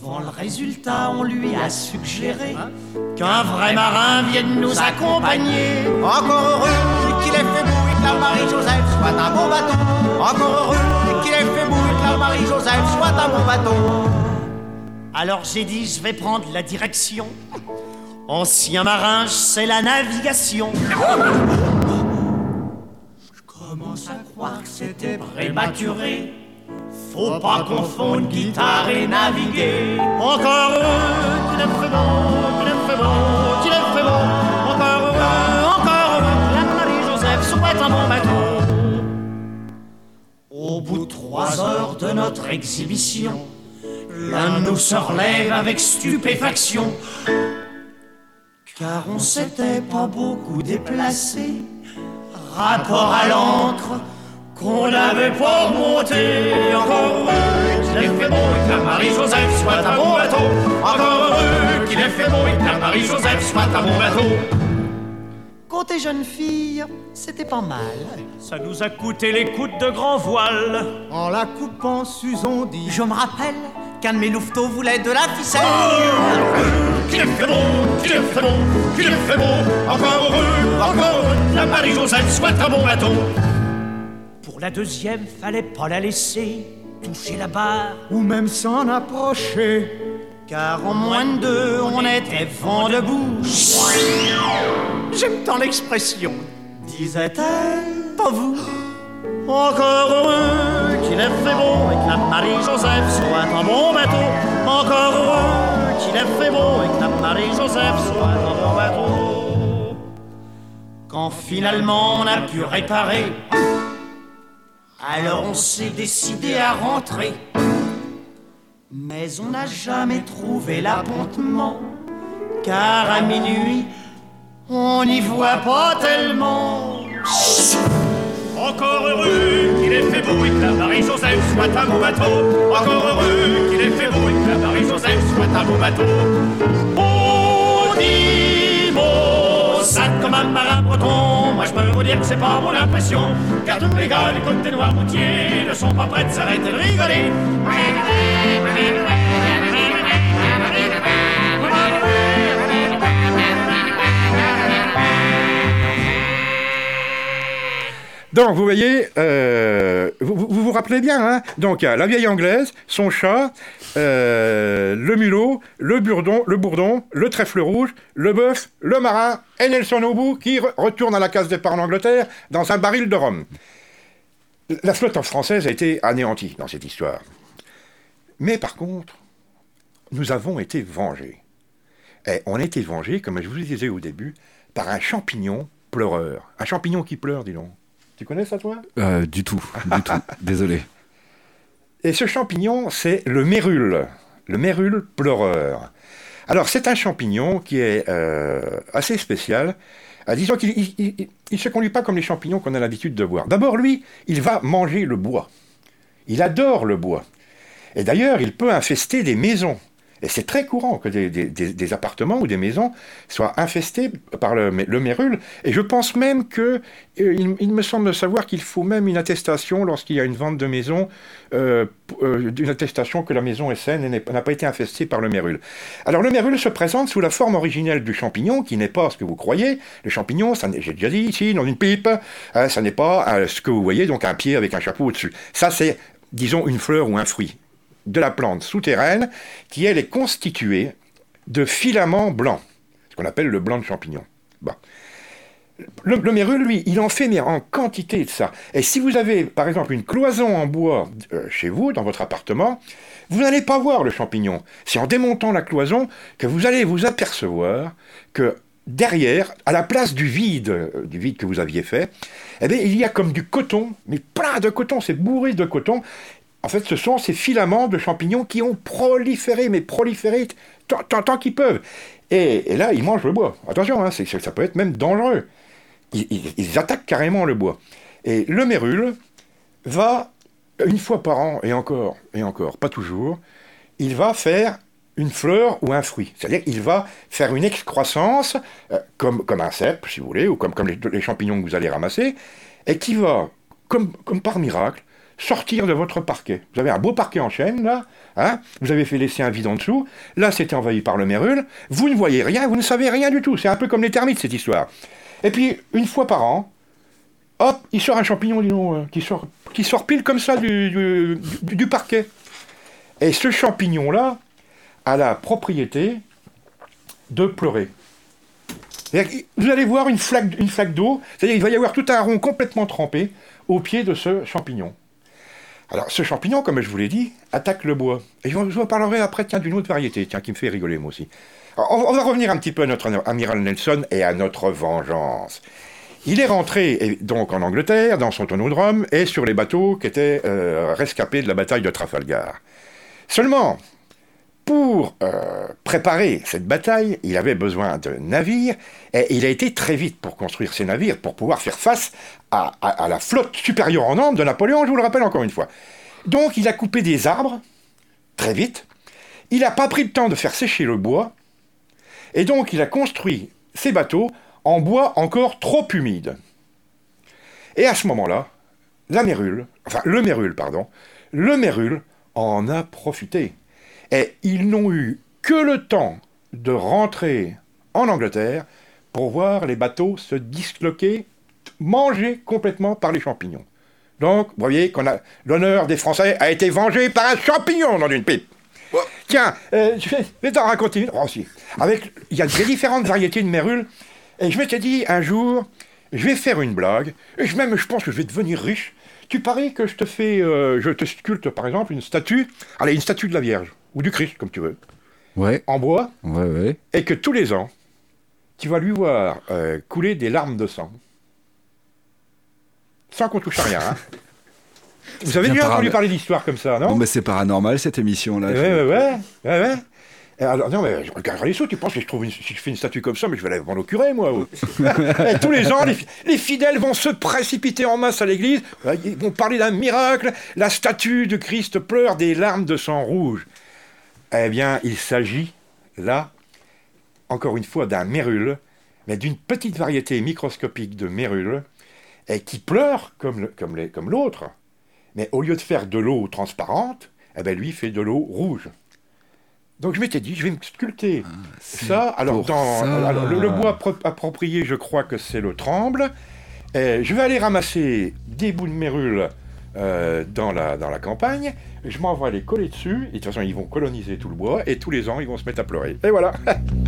J: Devant le résultat, on lui a suggéré qu'un vrai marin vienne nous accompagner.
L: Encore heureux qu'il ait fait beau que la Marie-Joseph soit un bon bateau. Encore heureux qu'il ait fait beau et que la Marie-Joseph soit un bon bateau.
J: Alors j'ai dit, je vais prendre la direction. Ancien marin, c'est la navigation. Je commence à croire que c'était prématuré. Faut pas confondre guitare et naviguer. Encore heureux qu'il ait fait beau, qu'il ait fait beau, Au bout de trois heures de notre exhibition, l'un nous se relève avec stupéfaction. Car on s'était pas beaucoup déplacé. Rapport à l'encre qu'on n'avait pas monté. Encore heureux qu'il ait fait beau et que Marie-Joseph soit un bon bateau. Encore heureux qu'il ait fait beau et que Marie-Joseph soit un bon bateau. Côté jeune fille, c'était pas mal. Ça nous a coûté les coups de grand voile.
K: En la coupant, Susan dit
J: Je me rappelle qu'un de mes louveteaux voulait de la ficelle.
I: Qu'il ait fait beau, qu'il ait fait beau, qu'il ait fait beau. Encore heureux, encore heureux, la Marie-Joseph soit un bon bateau.
J: Pour la deuxième, fallait pas la laisser toucher la barre.
K: ou même s'en approcher.
J: Car en moins de deux, on était vent debout. J'aime tant l'expression, disait-elle, pas vous. Encore heureux qu'il ait fait beau et que la Marie-Joseph soit un bon bateau. Encore heureux qu'il ait fait beau et que la Marie-Joseph soit un bon bateau. Quand finalement on a pu réparer, alors on s'est décidé à rentrer. Mais on n'a jamais trouvé l'appontement, car à minuit, on n'y voit pas tellement.
I: Encore heureux qu'il ait fait beau et que la Marie-Joseph soit un bon bateau. Encore heureux qu'il ait fait beau et que la Marie-Joseph soit un bon bateau. Dit ça comme un marin breton. Moi je peux vous dire que c'est pas mon impression. Car tous les gars du côté Noirmoutier ne sont pas prêts de s'arrêter de rigoler.
B: Donc, vous voyez, euh, vous, vous vous rappelez bien, hein Donc, a la vieille anglaise, son chat, euh, le mulot, le bourdon, le bourdon, le trèfle rouge, le bœuf, le marin et Nelson bout qui re- retourne à la case départ en Angleterre dans un baril de rhum. La flotte française a été anéantie dans cette histoire. Mais par contre, nous avons été vengés. Et on a été vengés, comme je vous le disais au début, par un champignon pleureur. Un champignon qui pleure, dis donc. Tu connais ça, toi?
C: Euh, du tout, du tout. <laughs> Désolé.
B: Et ce champignon, c'est le mérule. Le mérule pleureur. Alors, c'est un champignon qui est euh, assez spécial. Euh, disons qu'il ne se conduit pas comme les champignons qu'on a l'habitude de voir. D'abord, lui, il va manger le bois. Il adore le bois. Et d'ailleurs, il peut infester des maisons. Et c'est très courant que des, appartements ou des maisons soient infestés par le, le mérule. Et je pense même que, euh, il, me semble savoir qu'il faut même une attestation lorsqu'il y a une vente de maison, euh, euh, d'une attestation que la maison est saine et n'a pas été infestée par le mérule. Alors le mérule se présente sous la forme originelle du champignon, qui n'est pas ce que vous croyez. Le champignon, j'ai déjà dit ici, dans une pipe, hein, ça n'est pas ce que vous voyez, donc un pied avec un chapeau au-dessus. Ça, c'est, disons, une fleur ou un fruit de la plante souterraine qui, elle, est constituée de filaments blancs, ce qu'on appelle le blanc de champignon. Bon. Le, le lui, il en fait mais en quantité de ça. Et si vous avez, par exemple, une cloison en bois euh, chez vous, dans votre appartement, vous n'allez pas voir le champignon. C'est en démontant la cloison que vous allez vous apercevoir que derrière, à la place du vide, euh, du vide que vous aviez fait, eh il y a comme du coton, mais plein de coton, c'est bourré de coton. En fait, ce sont ces filaments de champignons qui ont proliféré, mais proliféré tant, tant- qu'ils peuvent. Et, là, ils mangent le bois. Attention, hein, ça peut être même dangereux. Ils, attaquent carrément le bois. Et le mérule, va, une fois par an, et encore, et encore, pas toujours, il va faire une fleur ou un fruit. C'est-à-dire qu'il va faire une excroissance, euh, comme, un cèpe, si vous voulez, ou comme, les, champignons que vous allez ramasser, et qui va, comme par miracle, sortir de votre parquet. Vous avez un beau parquet en chêne, là, hein vous avez fait laisser un vide en dessous, là c'était envahi par le mérule, vous ne voyez rien, vous ne savez rien du tout, c'est un peu comme les termites cette histoire. Et puis, une fois par an, hop, il sort un champignon, dis donc, euh, qui, sort, qui sort pile comme ça du, parquet. Et ce champignon-là a la propriété de pleurer. Vous allez voir une flaque, une flaque d'eau, c'est-à-dire qu'il va y avoir tout un rond complètement trempé au pied de ce champignon. Alors, ce champignon, comme je vous l'ai dit, attaque le bois. Et je vous vous parlerai après tiens, d'une autre variété, tiens, qui me fait rigoler moi aussi. On, va revenir un petit peu à notre amiral Nelson et à notre vengeance. Il est rentré donc en Angleterre, dans son tonneau de Rome, et sur les bateaux qui étaient euh, rescapés de la bataille de Trafalgar. Seulement, pour euh, préparer cette bataille, il avait besoin de navires, et il a été très vite pour construire ces navires, pour pouvoir faire face à, la flotte supérieure en nombre de Napoléon, je vous le rappelle encore une fois. Donc il a coupé des arbres, très vite, il n'a pas pris le temps de faire sécher le bois, et donc il a construit ses bateaux en bois encore trop humide. Et à ce moment-là, la mérule, le mérule, pardon, le mérule en a profité. Et ils n'ont eu que le temps de rentrer en Angleterre pour voir les bateaux se disloquer, mangés complètement par les champignons. Donc, vous voyez qu'on a l'honneur des Français a été vengé par un champignon dans une pipe. Tiens, euh, je vais, je vais t'en raconter une. Oh, si. Avec, il y a des différentes variétés de mérules. Et je m'étais dit un jour, je vais faire une blague. Et je, même, je pense que je vais devenir riche. Tu paries que je te fais, euh, je te sculpte par exemple une statue, allez, une statue de la Vierge ou du Christ, comme tu veux,
C: Ouais.
B: en bois,
C: Ouais, ouais.
B: et que tous les ans, tu vas lui voir euh, couler des larmes de sang, sans qu'on touche à rien. hein. <laughs> Vous avez déjà entendu parler d'histoires comme ça, non?
C: Bon, mais c'est paranormal cette émission-là.
B: Ouais, ouais, ouais, ouais, ouais. Et Alors, non, mais je regarde les sous, tu penses que je trouve une- si je fais une statue comme ça, mais je vais la vendre au curé, moi. <laughs> Et tous les ans, les, les fidèles vont se précipiter en masse à l'église, Ouais, ils vont parler d'un miracle, la statue de Christ pleure des larmes de sang rouge. Eh bien, il s'agit, là, encore une fois, d'un mérule, mais d'une petite variété microscopique de mérule, et qui pleure comme, le- comme l'autre, mais au lieu de faire de l'eau transparente, eh ben, lui fait de l'eau rouge. Donc je m'étais dit, je vais me sculpter ça. Alors, dans,
C: ça.
B: alors, le, le bois pro- approprié, je crois que c'est le tremble. Et je vais aller ramasser des bouts de mérule euh, dans, la, dans la campagne. Je m'en vais les coller dessus. Et de toute façon, ils vont coloniser tout le bois. Et tous les ans, ils vont se mettre à pleurer. Et voilà. <laughs>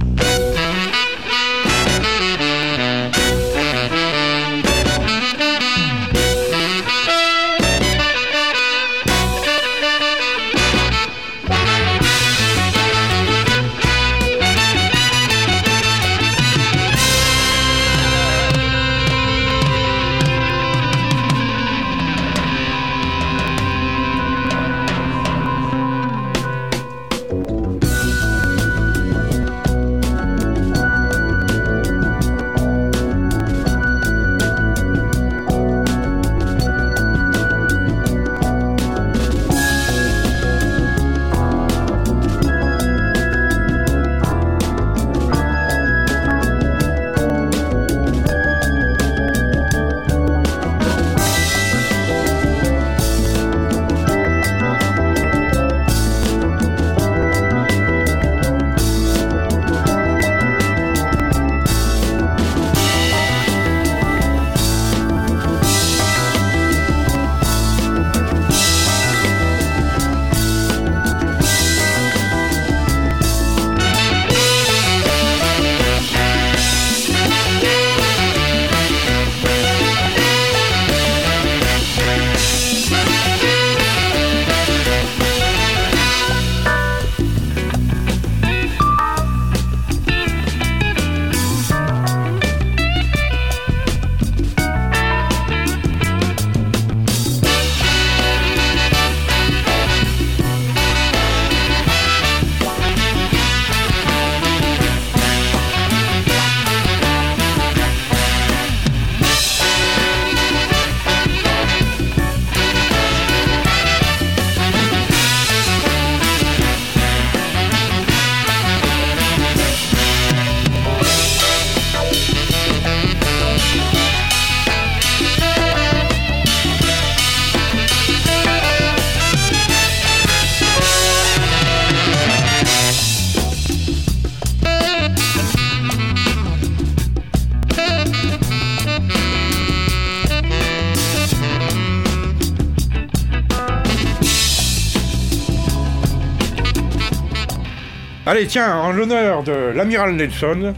B: Allez, tiens, en l'honneur de l'amiral Nelson,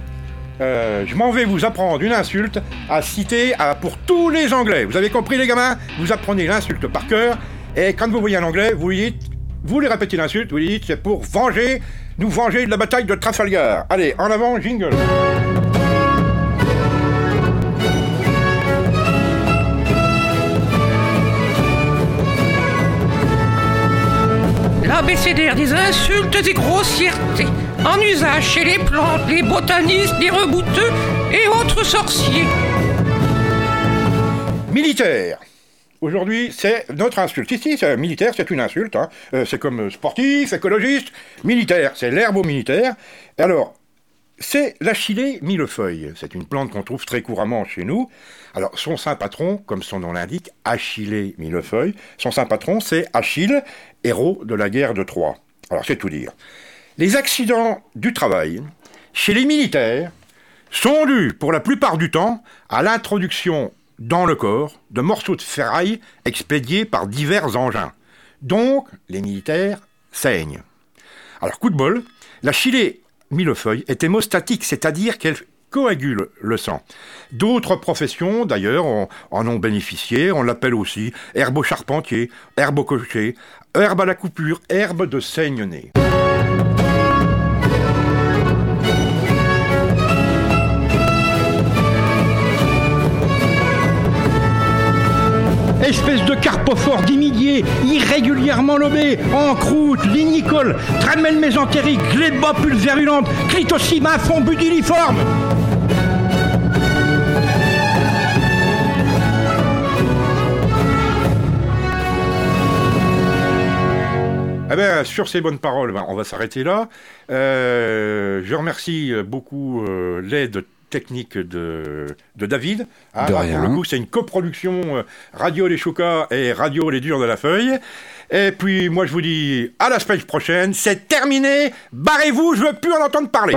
B: euh, je m'en vais vous apprendre une insulte à citer pour tous les Anglais. Vous avez compris, les gamins? Vous apprenez l'insulte par cœur, et quand vous voyez un Anglais, vous lui dites, vous lui répétez l'insulte, vous lui dites, c'est pour venger, nous venger de la bataille de Trafalgar. Allez, en avant, jingle.
M: L'abécédaire des insultes et grossièretés, en usage chez les plantes, les botanistes, les rebouteux et autres sorciers.
B: Militaire. Aujourd'hui, c'est notre insulte. Ici, militaire, c'est une insulte. hein. Euh, c'est comme sportif, écologiste. Militaire, c'est l'herbe au militaire. Et alors, c'est l'achillée millefeuille. C'est une plante qu'on trouve très couramment chez nous. Alors, son saint patron, comme son nom l'indique, Achillée millefeuille, son saint patron, c'est Achille, héros de la guerre de Troie. Alors, c'est tout dire. Les accidents du travail, chez les militaires, sont dus, pour la plupart du temps, à l'introduction dans le corps de morceaux de ferraille expédiés par divers engins. Donc, les militaires saignent. Alors, coup de bol, la chilée millefeuille est hémostatique, c'est-à-dire qu'elle coagule le sang. D'autres professions, d'ailleurs, en, ont bénéficié. On l'appelle aussi herbe au charpentier, herbe au cocher, herbe à la coupure, herbe de saigne-nez.
N: Espèce de carpophore dimidier, irrégulièrement lobé, en croûte, lignicole, tramel mésentérique, glébopule virulente, clitocima fond budiliforme.
B: Eh bien, sur ces bonnes paroles, ben, on va s'arrêter là. Euh, je remercie beaucoup euh, l'aide technique de, de David. Ah,
C: De
B: là,
C: rien.
B: Pour le coup, c'est une coproduction euh, Radio Les Choucas et Radio Les Durs de la Feuille. Et puis, moi, je vous dis à la semaine prochaine. C'est terminé. Barrez-vous, je veux plus en entendre parler.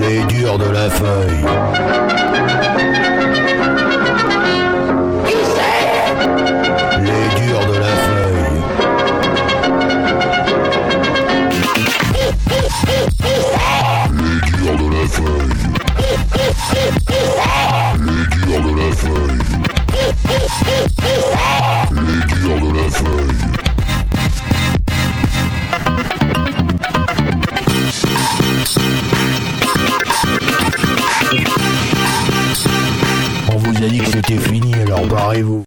A: Les durs de la feuille. Les durs de la feuille. Les durs de la feuille. Les durs de la feuille. On vous a dit que c'était fini, alors barrez-vous.